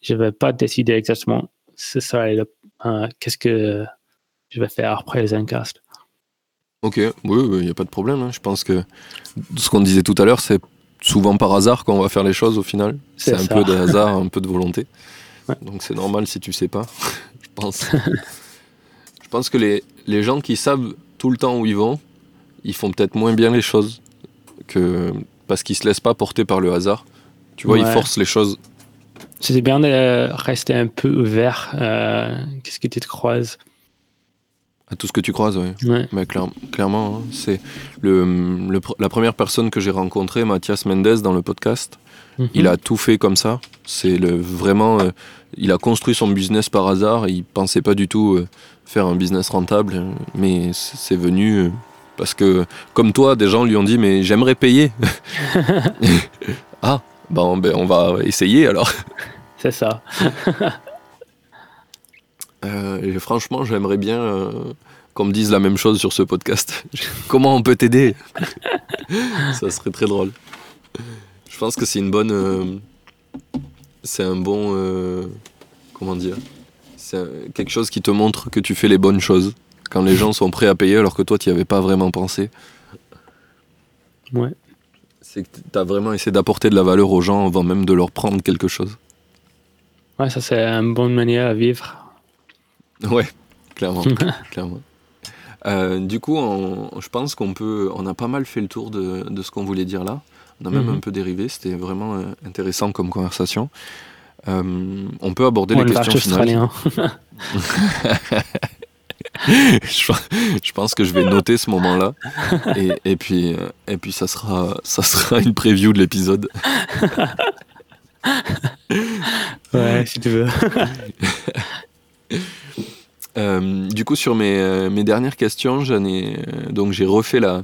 je ne vais pas décider exactement ce qu'est-ce que je vais faire après Zencast. Ok, oui, il n'y a pas de problème. Hein. Je pense que ce qu'on disait tout à l'heure, c'est souvent par hasard quand on va faire les choses au final. C'est un peu de hasard, un peu de volonté. Donc c'est normal si tu sais pas, je pense. je pense que les, les gens qui savent tout le temps où ils vont, ils font peut-être moins bien les choses que parce qu'ils se laissent pas porter par le hasard. Tu vois, ils forcent les choses. C'est bien de rester un peu ouvert. Euh, Qu'est-ce qui te croise à tout ce que tu croises, oui. Mais clairement, hein, c'est le, la première personne que j'ai rencontrée, Mathias Mendes, dans le podcast. Mhm. Il a tout fait comme ça. C'est vraiment. Euh, il a construit son business par hasard. Il pensait pas du tout euh, faire un business rentable, mais c'est venu euh, parce que, comme toi, des gens lui ont dit mais j'aimerais payer. ah, bon, ben on va essayer alors. C'est ça. Euh, et franchement, j'aimerais bien euh, qu'on me dise la même chose sur ce podcast. Comment on peut t'aider? Ça serait très drôle. Je pense que c'est une bonne. Euh, c'est un bon. comment dire? C'est quelque chose qui te montre que tu fais les bonnes choses. Quand les gens sont prêts à payer alors que toi, tu n'y avais pas vraiment pensé. Ouais. C'est que tu as vraiment essayé d'apporter de la valeur aux gens avant même de leur prendre quelque chose. Ouais, ça, c'est une bonne manière à vivre Ouais, clairement. clairement. Euh, du coup, je pense qu'on peut, on a pas mal fait le tour de, de ce qu'on voulait dire là. On a même mhm. un peu dérivé. C'était vraiment euh, intéressant comme conversation. Euh, on peut aborder les questions finales. je, pense que je vais noter ce moment-là. Et, et, puis, et puis ça, sera, ça sera une preview de l'épisode. ouais, si tu veux. Euh, du coup, sur mes, euh, mes dernières questions, j'en ai, euh, donc j'ai refait la,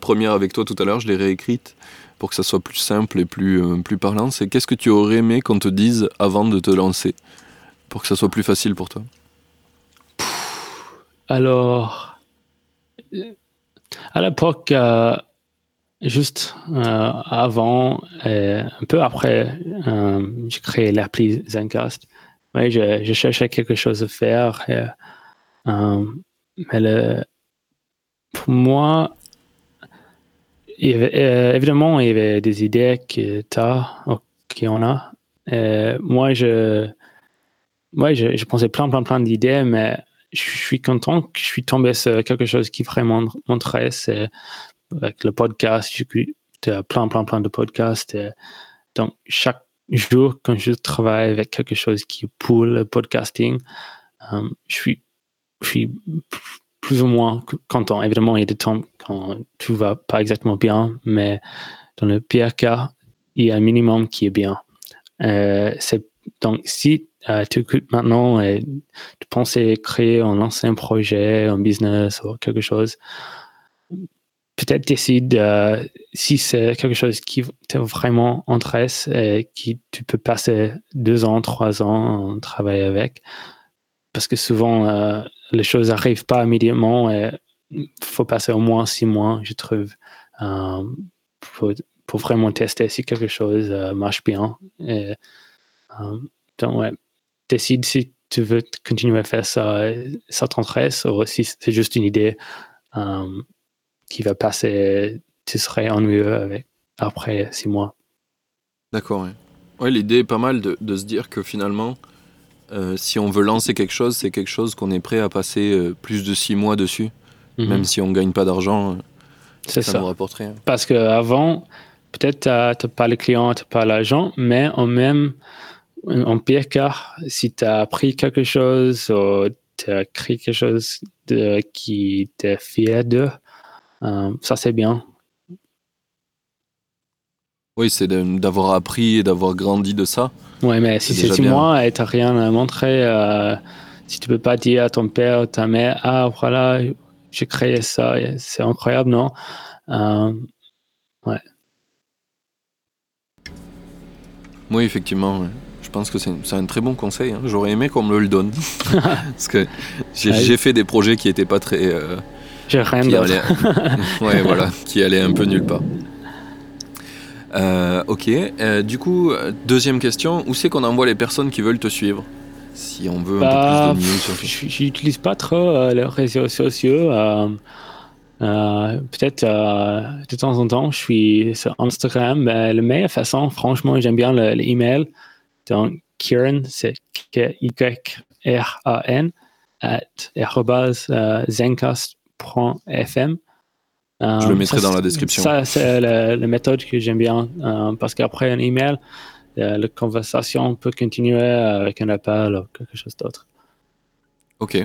première avec toi tout à l'heure, je l'ai réécrite pour que ça soit plus simple et plus, plus parlant. C'est qu'est-ce que tu aurais aimé qu'on te dise avant de te lancer pour que ça soit plus facile pour toi? Alors, à l'époque, juste avant un peu après, j'ai créé l'appli Zencast. Ouais, je, je, cherchais quelque chose à faire. Mais le, pour moi, euh, évidemment, il y avait des idées que qu'on a. moi, je, moi je, je, pensais plein, plein, plein d'idées, mais je suis content que je suis tombé sur quelque chose qui vraiment m'intéresse. Avec le podcast, j'ai plein, plein, plein de podcasts. donc, chaque jour, quand je travaille avec quelque chose qui est pour le podcasting, euh, je, suis, je suis plus ou moins content. Évidemment, il y a des temps quand tout va pas exactement bien, mais dans le pire cas, il y a un minimum qui est bien. Euh, donc, si euh, tu écoutes maintenant et tu pensais créer un ancien projet, un business ou quelque chose, peut-être décide euh, si c'est quelque chose qui te vraiment intéresse et qui tu peux passer deux ans, trois ans à travailler avec. Parce que souvent, euh, les choses n'arrivent pas immédiatement et faut passer au moins six mois, je trouve, euh, pour, vraiment tester si quelque chose marche bien. Donc, ouais, décide si tu veux continuer à faire ça, ça t'intéresse ou si c'est juste une idée qui va passer, tu serais ennuyeux après six mois. D'accord, ouais. l'idée est pas mal de, se dire que finalement, euh, si on veut lancer quelque chose, c'est quelque chose qu'on est prêt à passer euh, plus de six mois dessus, mhm. même si on ne gagne pas d'argent. Euh, c'est ça, nous rapporterait. Hein. Parce qu'avant, peut-être tu n'as pas les clients, tu n'as pas l'argent, mais en même, en pire cas, si tu as appris quelque chose ou tu as créé quelque chose de, qui t'es fier de, euh, ça, c'est bien. Oui, c'est d'avoir appris et d'avoir grandi de ça. Oui, mais si c'est six mois et tu n'as rien à montrer, euh, si tu peux pas dire à ton père ou ta mère, ah voilà, j'ai créé ça, c'est incroyable, non euh, Ouais. Oui, effectivement. Je pense que c'est un très bon conseil. Hein. J'aurais aimé qu'on me le donne. Parce que j'ai fait des projets qui n'étaient pas très j'ai rien d'autre. ouais, voilà, qui allait un peu nulle part. Euh, ok. Euh, du coup, deuxième question, où c'est qu'on envoie les personnes qui veulent te suivre? Si on veut un peu bah, plus de news sur J'utilise pas trop euh, les réseaux sociaux. Peut-être de temps en temps, je suis sur Instagram. Mais la meilleure façon, franchement, j'aime bien l'email. Donc, Kieran, c'est K-Y-R-A-N, at zencast FM. Je le mettrai dans la description. Ça, c'est la, méthode que j'aime bien euh, parce qu'après un email, euh, la conversation peut continuer avec un appel ou quelque chose d'autre. Ok.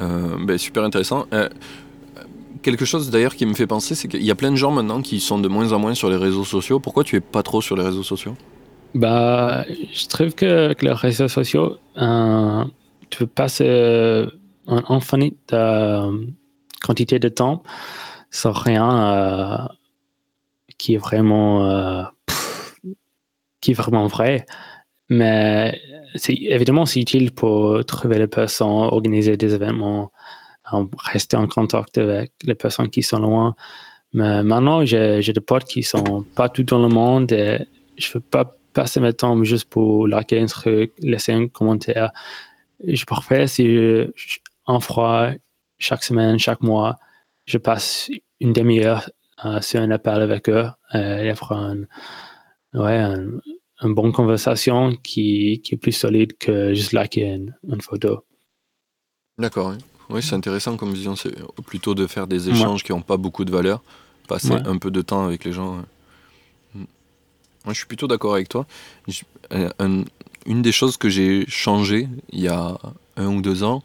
Euh, ben, super intéressant. quelque chose d'ailleurs qui me fait penser, c'est qu'il y a plein de gens maintenant qui sont de moins en moins sur les réseaux sociaux. Pourquoi tu es pas trop sur les réseaux sociaux? Bah, Je trouve que, les réseaux sociaux, tu peux passer un infinite quantité de temps sans rien euh, qui est vraiment euh, qui est vraiment vrai. Mais c'est évidemment c'est utile pour trouver les personnes, organiser des événements, rester en contact avec les personnes qui sont loin. Mais maintenant, j'ai des potes qui sont pas tout dans le monde et je ne veux pas passer mon temps juste pour liker un truc, laisser un commentaire. Je préfère si en froid, chaque semaine, chaque mois, je passe une demi-heure euh, sur un appel avec eux euh, et après un, ouais, une bonne conversation qui, qui, est plus solide que juste liker une, une photo. D'accord, oui. c'est intéressant comme vision. C'est plutôt de faire des échanges qui n'ont pas beaucoup de valeur, passer un peu de temps avec les gens. Mm. Moi, je suis plutôt d'accord avec toi. Euh, une des choses que j'ai changé il y a un ou deux ans,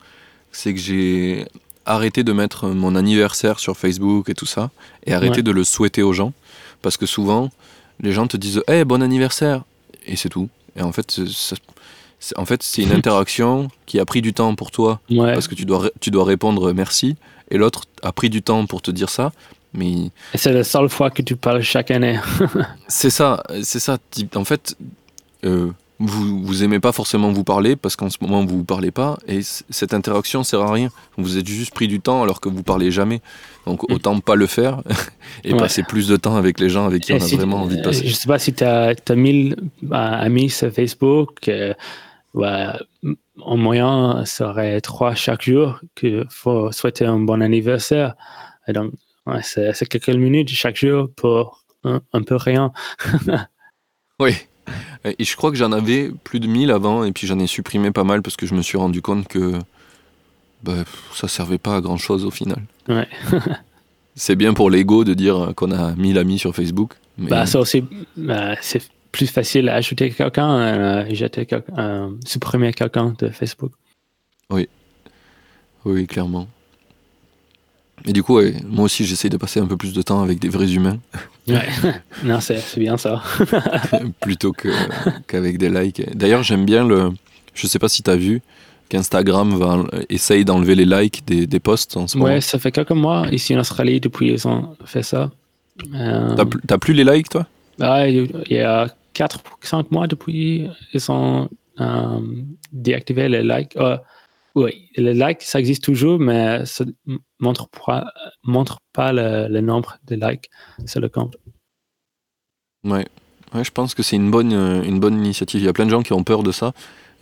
c'est que j'ai arrêté de mettre mon anniversaire sur Facebook et tout ça, et Ouais. de le souhaiter aux gens, parce que souvent, les gens te disent Hey, bon anniversaire Et c'est tout. Et en fait, c'est- en fait, c'est une interaction qui a pris du temps pour toi, Ouais. parce que tu dois, tu dois répondre merci, et l'autre a pris du temps pour te dire ça, mais Et c'est la seule fois que tu parles chaque année. c'est ça, c'est ça. En fait, euh, vous, vous aimez pas forcément vous parler parce qu'en ce moment vous vous parlez pas et cette interaction sert à rien. Vous êtes juste pris du temps alors que vous parlez jamais. Donc autant pas le faire et Ouais. passer plus de temps avec les gens avec qui on a si- vraiment envie de euh, passer. Je sais pas si tu as, 1000 euh, amis sur Facebook. euh, ouais, en moyen, ça serait trois chaque jour qu'il faut souhaiter un bon anniversaire. Et donc, ouais, c'est c'est quelques minutes chaque jour pour un, un peu rien. Oui. Et je crois que j'en avais plus de 1000 avant et puis j'en ai supprimé pas mal parce que je me suis rendu compte que bah, ça servait pas à grand chose au final. Ouais. C'est bien pour l'ego de dire qu'on a 1000 amis sur Facebook. Mais... Bah, ça aussi, euh, c'est plus facile à ajouter quelqu'un, euh, jeter quelqu'un, euh, supprimer quelqu'un de Facebook. Oui, oui, clairement. Et du coup, ouais, moi aussi, j'essaye de passer un peu plus de temps avec des vrais humains Ouais. non, c'est bien ça. plutôt que- qu'avec des likes. D'ailleurs, j'aime bien le. Je sais pas si tu as vu qu'Instagram va essaye d'enlever les likes des, des posts en ce moment. Ouais, ça fait quelques mois ici en Australie depuis ils ont fait ça. Euh, T'as plus- T'as plus les likes, toi? Ah, il y a 4 ou 5 mois depuis ils ont euh, déactivé les likes. Euh, oui, les likes, ça existe toujours, mais ça ne montre pas, montre pas le, le nombre de likes sur le compte. Ouais. Ouais, je pense que c'est une bonne, euh, une bonne initiative. Il y a plein de gens qui ont peur de ça.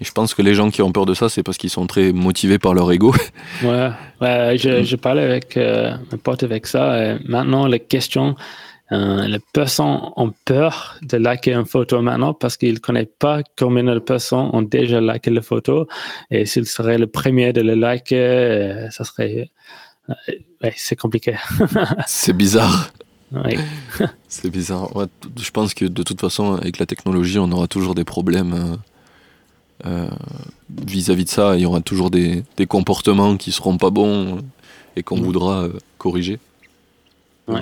Et je pense que les gens qui ont peur de ça, c'est parce qu'ils sont très motivés par leur ego. Ouais, ouais je, je parlais avec euh, un pote avec ça. Et maintenant, la question, euh, les personnes ont peur de liker une photo maintenant parce qu'ils ne connaissent pas combien de personnes ont déjà liké la photo. Et s'il serait le premier de le liker, euh, ça serait. euh, ouais, c'est compliqué. c'est bizarre. Ouais. C'est bizarre. Ouais, je pense que de toute façon, avec la technologie, on aura toujours des problèmes euh, vis-à-vis de ça. Il y aura toujours des, des comportements qui seront pas bons et qu'on Mm. voudra euh, corriger. Ouais.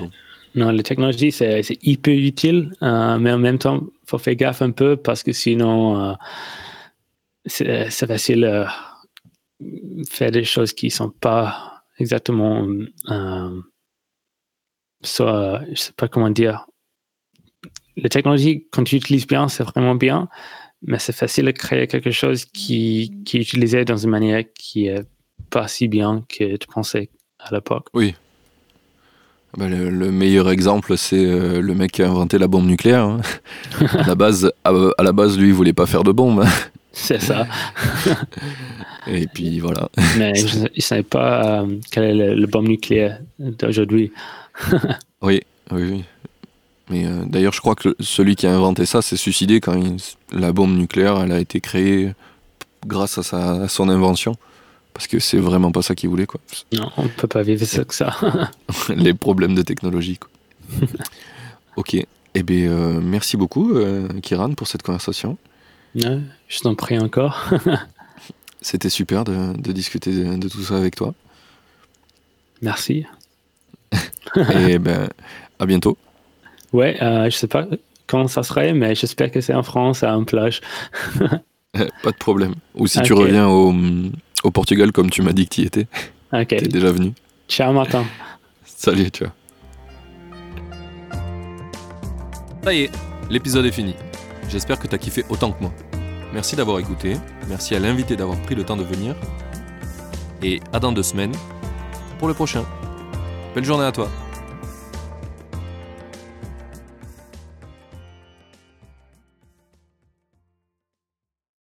Non, la technologie, c'est hyper utile, euh, mais en même temps, il faut faire gaffe un peu parce que sinon, euh, c'est facile euh, faire des choses qui sont pas exactement. Soit, je sais pas comment dire. La technologie, quand tu l'utilises bien, c'est vraiment bien, mais c'est facile de créer quelque chose qui, qui est utilisé dans une manière qui est pas si bien que tu pensais à l'époque. Bah, le, le meilleur exemple, c'est euh, le mec qui a inventé la bombe nucléaire. hein. à, la base, à, à la base, lui, il voulait pas faire de bombe. hein. C'est ça. Et puis voilà. Mais je ne savais pas euh, quel est le bombe nucléaire d'aujourd'hui. Oui, oui, oui. Mais euh, d'ailleurs, je crois que celui qui a inventé ça s'est suicidé quand il- la bombe nucléaire elle a été créée grâce à, sa, à son invention. Parce que c'est vraiment pas ça qu'il voulait, quoi. Non, on ne peut pas vivre ça que ça. Les problèmes de technologie, quoi. ok. Eh bien, euh, merci beaucoup, euh, Kiran, pour cette conversation. Ouais, je t'en prie encore. C'était super de, de discuter de, de tout ça avec toi. Merci. Et ben, à bientôt. Ouais, euh, je sais pas quand ça serait, mais j'espère que c'est en France, à une plage. Pas de problème. Ou si tu reviens au, au Portugal, comme tu m'as dit que tu y étais, Ok. t'es déjà venu. Ciao, Martin. Salut, tu vois. Ça y est, l'épisode est fini. J'espère que t'as kiffé autant que moi. Merci d'avoir écouté, merci à l'invité d'avoir pris le temps de venir. Et à dans deux semaines pour le prochain. Belle journée à toi.